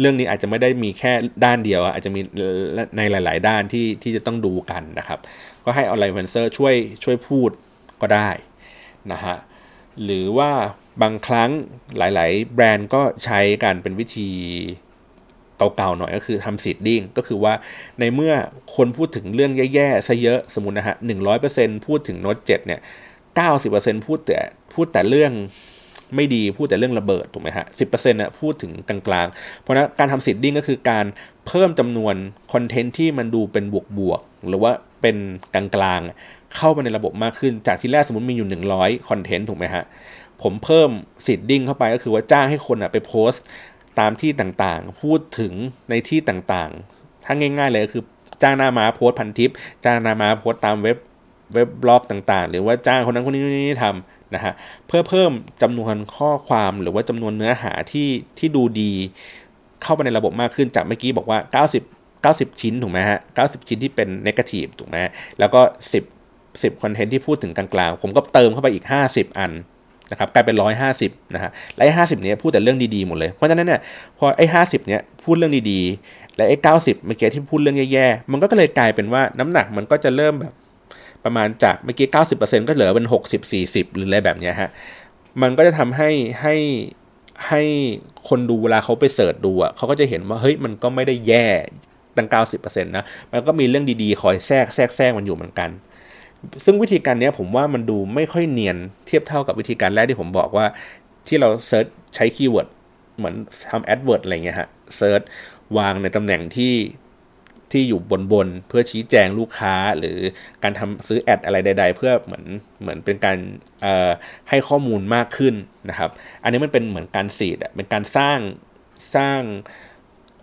เรื่องนี้อาจจะไม่ได้มีแค่ด้านเดียว อาจจะมีในหลาย ๆ ด้านที่ที่จะต้องดูกันนะครับ ก็ให้ online influencer ช่วยช่วยพูดก็ได้นะฮะหรือว่าบางครั้งหลาย ๆ แบรนด์ก็ใช้กันเป็นวิธีเก่าๆหน่อยก็คือทำ seeding ก็คือว่าในเมื่อคนพูดถึงเรื่องแย่ๆซะเยอะสมมุตินะฮะหนึ่งร้อยเปอร์เซ็นพูดถึงโน้ตเจ็ดเนี่ยเก้าสิบเปอร์เซ็นพูดแต่พูดแต่เรื่อง ไม่ดีพูดแต่เรื่องระเบิดถูกไหมฮะสิบเปอร์เซ็นต์ะพูดถึงกลางๆ เพราะนั้นการทำ seeding ก็คือการเพิ่มจำนวน content ที่มันดูเป็นบวกๆหรือว่าเป็นกลางๆ เข้าไปในระบบมากขึ้นจากที่แรกสมมติมีอยู่ 100 content ถูกไหมฮะ ผมเพิ่มseeding เข้าไปก็คือว่าจ้างให้คนอะไปโพสต์ตามที่ต่างๆ พูดถึงในที่ต่างๆ ถ้าง่าย ๆ เลยก็คือจ้างหน้าม้าโพสต์พันทิป จ้างหน้าม้าโพสต์ตามเว็บ เว็บบล็อกต่างๆ หรือว่าจ้างคนนั้นคนนี้ทำนะฮะเพื่อเพิ่มจำนวนข้อความหรือว่าจำนวนเนื้อหาที่ที่ดูดี เข้าไปในระบบมากขึ้นจากเมื่อกี้บอกว่า 90 90 ชิ้นถูกไหมฮะ90 ชิ้นที่เป็น negative ถูกไหมแล้วก็ 10 10 content ที่พูดถึงกลางๆ ผมก็เติมเข้าไปอีก 50 อันนะครับกลายเป็นร้อยห้าสิบนะฮะและไอ้ห้าสิบเนี้ยพูดแต่เรื่องดีๆหมดเลยเพราะฉะนั้นเนี่ยพอไอ้ห้าสิบเนี้ยพูดเรื่องดีๆ และไอ้เก้าสิบเมื่อกี้ที่พูดเรื่องแย่ๆมันก็เลยกลายเป็นว่าน้ำหนักมันก็จะเริ่มแบบ ประมาณจากเมื่อกี้เก้าสิบเปอร์เซ็นก็เหลือเป็นหกสิบสี่สิบหรืออะไรแบบนี้ฮะ มันก็จะทำให้ให้ให้คนดูเวลาเขาไป search ดูอะเขาก็จะเห็นว่าเฮ้ยมันก็ไม่ได้แย่ตั้งเก้าสิบเปอร์เซ็นต์นะ มันก็มีเรื่องดีๆ คอยแทรกแทรกแทรกมันอยู่เหมือนกัน ซึ่งวิธีการนี้ผมว่ามันดูไม่ค่อยเนียนเทียบเท่ากับวิธีการแรกที่ผมบอกว่าที่เรา search ใช้ keyword เหมือนทำ AdWords อะไรเงี้ยฮะ search วางในตำแหน่งที่ ที่อยู่บนบนเพื่อชี้แจงลูกค้าหรือการทำซื้อ ad อะไรใด ๆ เพื่อเหมือนเหมือนเป็นการให้ข้อมูลมากขึ้นนะครับ อันนี้มันเป็นเหมือนการ seed เป็นการสร้างสร้าง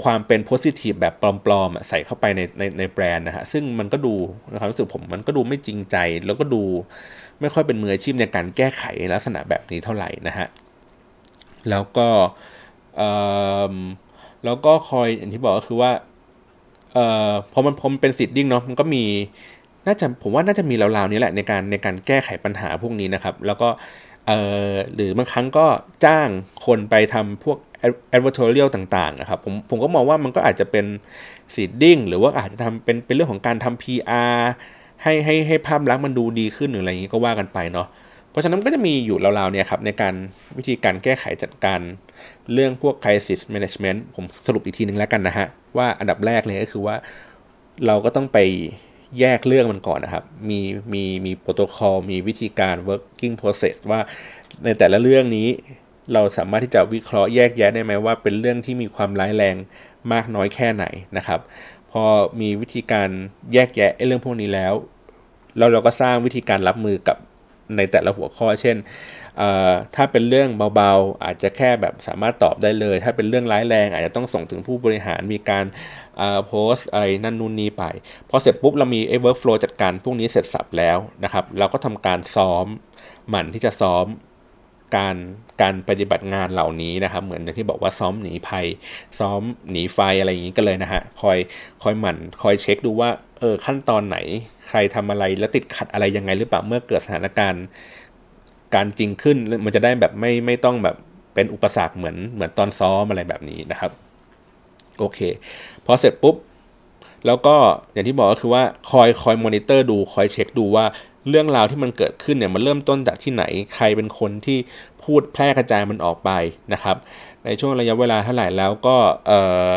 ความเป็น positive แบบปลอมๆใส่เข้าไปในในในแบรนด์นะฮะซึ่งมันก็ดูนะครับรู้สึกผมมันก็ดูไม่จริงใจ แล้วก็ดูไม่ค่อยเป็นมืออาชีพในการแก้ไขลักษณะแบบนี้เท่าไหร่นะฮะแล้วก็แล้วก็คอยอย่างที่บอกก็คือว่า เอ่อพอมันพอมเป็นสิทธิ์ดิ้งเนาะมันก็มีน่าจะผมว่าน่าจะมีราวๆนี้แหละในการในการแก้ไขปัญหาพวกนี้นะครับ แล้วก็เอ่อหรือบางครั้งก็จ้างคนไปทำพวก advertorial ต่างๆนะครับผมผมก็มองว่ามันก็อาจจะเป็นสีดดิ้งหรือว่าอาจจะทำเป็นเป็นเรื่องของการทำ PR ให้ให้ให้ภาพลักษณ์มันดูดีขึ้นหรืออะไรอย่างนี้ก็ว่ากันไปเนาะเพราะฉะนั้นก็จะมีอยู่ราวๆเนี่ยครับในการวิธีการแก้ไขจัดการเรื่องพวก crisis management ผมสรุปอีกทีนึงแล้วกันนะฮะ ว่าอันดับแรกเลยก็คือว่าเราก็ต้องไปแยกเรื่องมันก่อนนะครับ มีมีมีโปรโตคอล มีวิธีการ working process ว่าในแต่ละเรื่องนี้เราสามารถที่จะวิเคราะห์แยกแยะได้ไหมว่า เป็นเรื่องที่มีความร้ายแรงมากน้อยแค่ไหนนะครับ พอมีวิธีการแยกแยะเรื่องพวกนี้แล้วเราเราก็สร้างวิธีการรับมือกับในแต่ละหัวข้อ เช่น ถ้าเป็นเรื่องเบาๆ อาจจะแค่แบบสามารถตอบได้เลย ถ้าเป็นเรื่องร้ายแรง อาจจะต้องส่งถึงผู้บริหารมีการโพสอะไรนั่นนู่นนี่ไป พอเสร็จปุ๊บเรามีไอ้เวิร์กโฟลจัดการพวกนี้เสร็จสับแล้วนะครับ เราก็ทำการซ้อมหมั่นที่จะซ้อมการการปฏิบัติงานเหล่านี้นะครับ เหมือนอย่างที่บอกว่าซ้อมหนีภัย ซ้อมหนีไฟอะไรอย่างนี้กันเลยนะฮะคอยคอยหมั่นคอยเช็คดูว่าเออขั้นตอนไหน ใครทำอะไรแล้วติดขัดอะไรยังไงหรือเปล่าเมื่อเกิดสถานการณ์ การจริงขึ้นมันจะได้แบบไม่ไม่ต้องแบบเป็นอุปสรรคเหมือนเหมือนตอนซ้อมอะไรแบบนี้นะครับ โอเค พอเสร็จปุ๊บ แล้วก็อย่างที่บอกก็คือว่าคอยคอยมอนิเตอร์ดูคอยเช็คดูว่าเรื่องราวที่มันเกิดขึ้นเนี่ยมันเริ่มต้นจากที่ไหนใครเป็นคนที่พูดแพร่กระจายมันออกไปนะครับ ในช่วงระยะเวลาเท่าไหร่แล้วก็เออ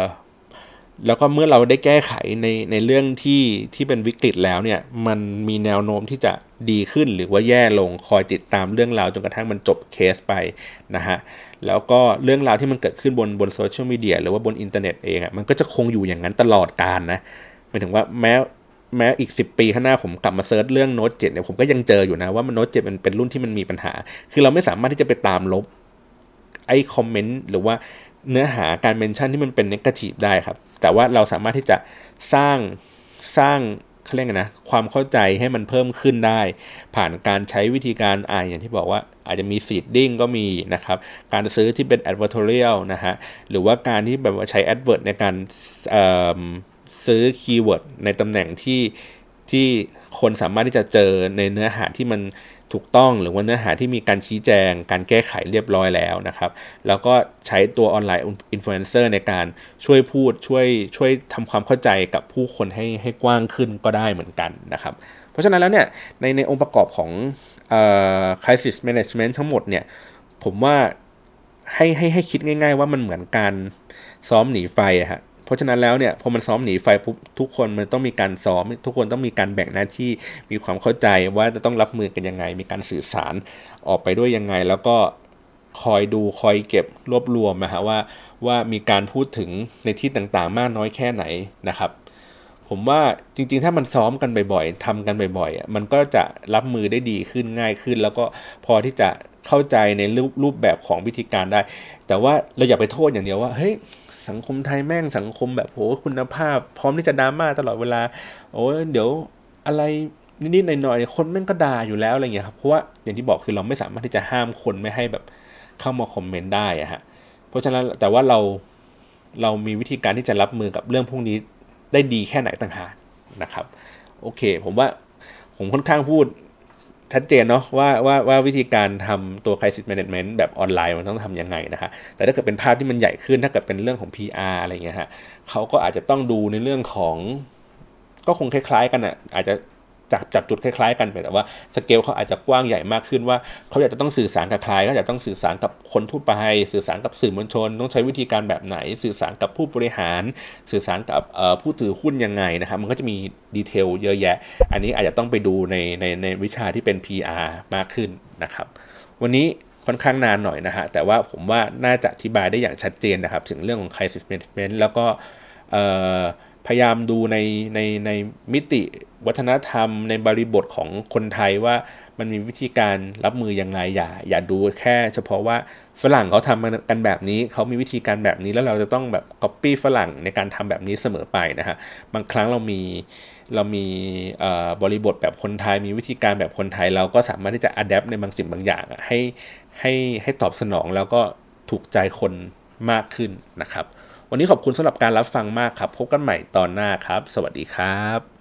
แล้วก็เมื่อเราได้แก้ไขในในเรื่องที่ที่เป็นวิกฤตแล้วเนี่ยมันมีแนวโน้มที่จะ ดีขึ้นหรือว่าแย่ลงคอยติดตามเรื่องราวจนกระทั่งมันจบเคสไปนะฮะแล้วก็เรื่องราวที่มันเกิดขึ้นบนบนโซเชียลมีเดียหรือว่าบนอินเทอร์เน็ตเองอะมันก็จะคงอยู่อย่างนั้นตลอดกาลนะหมายถึงว่าแม้แม้อีก 10 ปีข้างหน้าผมกลับมา search เรื่องโน้ตเจ็ดเนี่ยผมก็ยังเจออยู่นะว่ามันโน้ตเจ็ดมันเป็นรุ่นที่มันมีปัญหา คือเราไม่สามารถที่จะไปตามลบไอ้ comment หรือว่าเนื้อหาการ mention ที่มันเป็น negative ได้ครับ แต่ว่าเราสามารถที่จะสร้างสร้าง เขาเรียกนะความเข้าใจให้มันเพิ่มขึ้นได้ ผ่านการใช้วิธีการอ่านอย่างที่บอกว่าอาจจะมี seeding ก็มีนะครับการซื้อที่เป็น advertorial นะฮะหรือว่าการที่แบบว่าใช้ AdWords ในการซื้อ keyword ในตำแหน่งที่ที่คนสามารถที่จะเจอในเนื้อหาที่มัน ถูกต้องหรือว่าเนื้อหาที่มีการชี้แจง การแก้ไขเรียบร้อยแล้วนะครับ แล้วก็ใช้ตัว online influencer ในการช่วยพูดช่วยช่วยทำความเข้าใจกับผู้คนให้ให้กว้างขึ้นก็ได้เหมือนกันนะครับ เพราะฉะนั้นแล้วเนี่ยในในองค์ประกอบของเอ่อ crisis management ทั้งหมดเนี่ยผมว่าให้ให้ให้คิดง่าย ๆ ว่ามันเหมือนการซ้อมหนีไฟอะฮะ เพราะฉะนั้นแล้วเนี่ยพอมันซ้อมหนีไฟปุ๊บทุกคนมันต้องมีการซ้อม ทุกคนต้องมีการแบ่งหน้าที่มีความเข้าใจว่าจะต้องรับมือกันยังไง มีการสื่อสารออกไปด้วยยังไง แล้วก็คอยดูคอยเก็บรวบรวมนะฮะว่าว่ามีการพูดถึงในที่ต่างๆ มากน้อยแค่ไหนนะครับ ผมว่าจริงๆ ถ้ามันซ้อมกันบ่อยๆทำกันบ่อยๆมันก็จะรับมือได้ดีขึ้นง่ายขึ้น แล้วก็พอที่จะเข้าใจในรูปรูปแบบของวิธีการได้ แต่ว่าเราอย่าไปโทษอย่างเดียวว่าเฮ้ย สังคมไทยแม่งสังคมแบบโหคุณภาพ พร้อมที่จะดราม่าตลอดเวลา โอ้เดี๋ยวอะไรนิดๆหน่อยๆคนแม่งก็ด่าอยู่แล้วอะไรเงี้ยครับเพราะว่าอย่างที่บอกคือเราไม่สามารถที่จะห้ามคนไม่ให้แบบเข้ามาคอมเมนต์ได้อะฮะเพราะฉะนั้นแต่ว่าเราเรามีวิธีการที่จะรับมือกับเรื่องพวกนี้ได้ดีแค่ไหนต่างหากนะครับ โอเค ผมว่าผมค่อนข้างพูด ชัดเจนเนาะว่าว่าว่าวิธีการทำตัว crisis management แบบออนไลน์มันต้องทำยังไงนะฮะแต่ถ้าเกิดเป็นภาพที่มันใหญ่ขึ้นถ้าเกิดเป็นเรื่องของ PR อะไรเงี้ยฮะเขาก็อาจจะต้องดูในเรื่องของก็คงคล้ายๆกันอะอาจจะ จากจากจุดคล้ายๆ กันไปแต่ว่าสเกลเขาอาจจะกว้างใหญ่มากขึ้นว่าเขาอยากจะต้องสื่อสารกับใครก็อยากต้องสื่อสารกับคนทั่วไป สื่อสารกับสื่อมวลชน ต้องใช้วิธีการแบบไหน สื่อสารกับผู้บริหาร สื่อสารกับผู้ถือหุ้นยังไงนะครับมันก็จะมีดีเทลเยอะแยะ อันนี้อาจจะต้องไปดูในในในวิชาที่เป็น PR มากขึ้นนะครับ วันนี้ค่อนข้างนานหน่อยนะฮะแต่ว่าผมว่าน่าจะอธิบายได้อย่างชัดเจนนะครับ ถึงเรื่องของ crisis management แล้วก็ พยายามดูในในในมิติวัฒนธรรมในบริบทของคนไทยว่ามันมีวิธีการรับมืออย่างไรอย่า อย่าดูแค่ เฉพาะว่าฝรั่งเขาทำกันแบบนี้เขามีวิธีการแบบนี้แล้วเราจะต้องแบบก๊อปปี้ฝรั่งในการทำแบบนี้เสมอไปนะฮะบางครั้งเรามีเรามีบริบทแบบคนไทย มีวิธีการแบบคนไทย เราก็สามารถที่จะอัดแอปในบางสิ่งบางอย่างให้ให้ให้ตอบสนองแล้วก็ถูกใจคนมากขึ้นนะครับ วันนี้ขอบคุณสำหรับการรับฟังมากครับ พบกันใหม่ตอนหน้าครับ สวัสดีครับ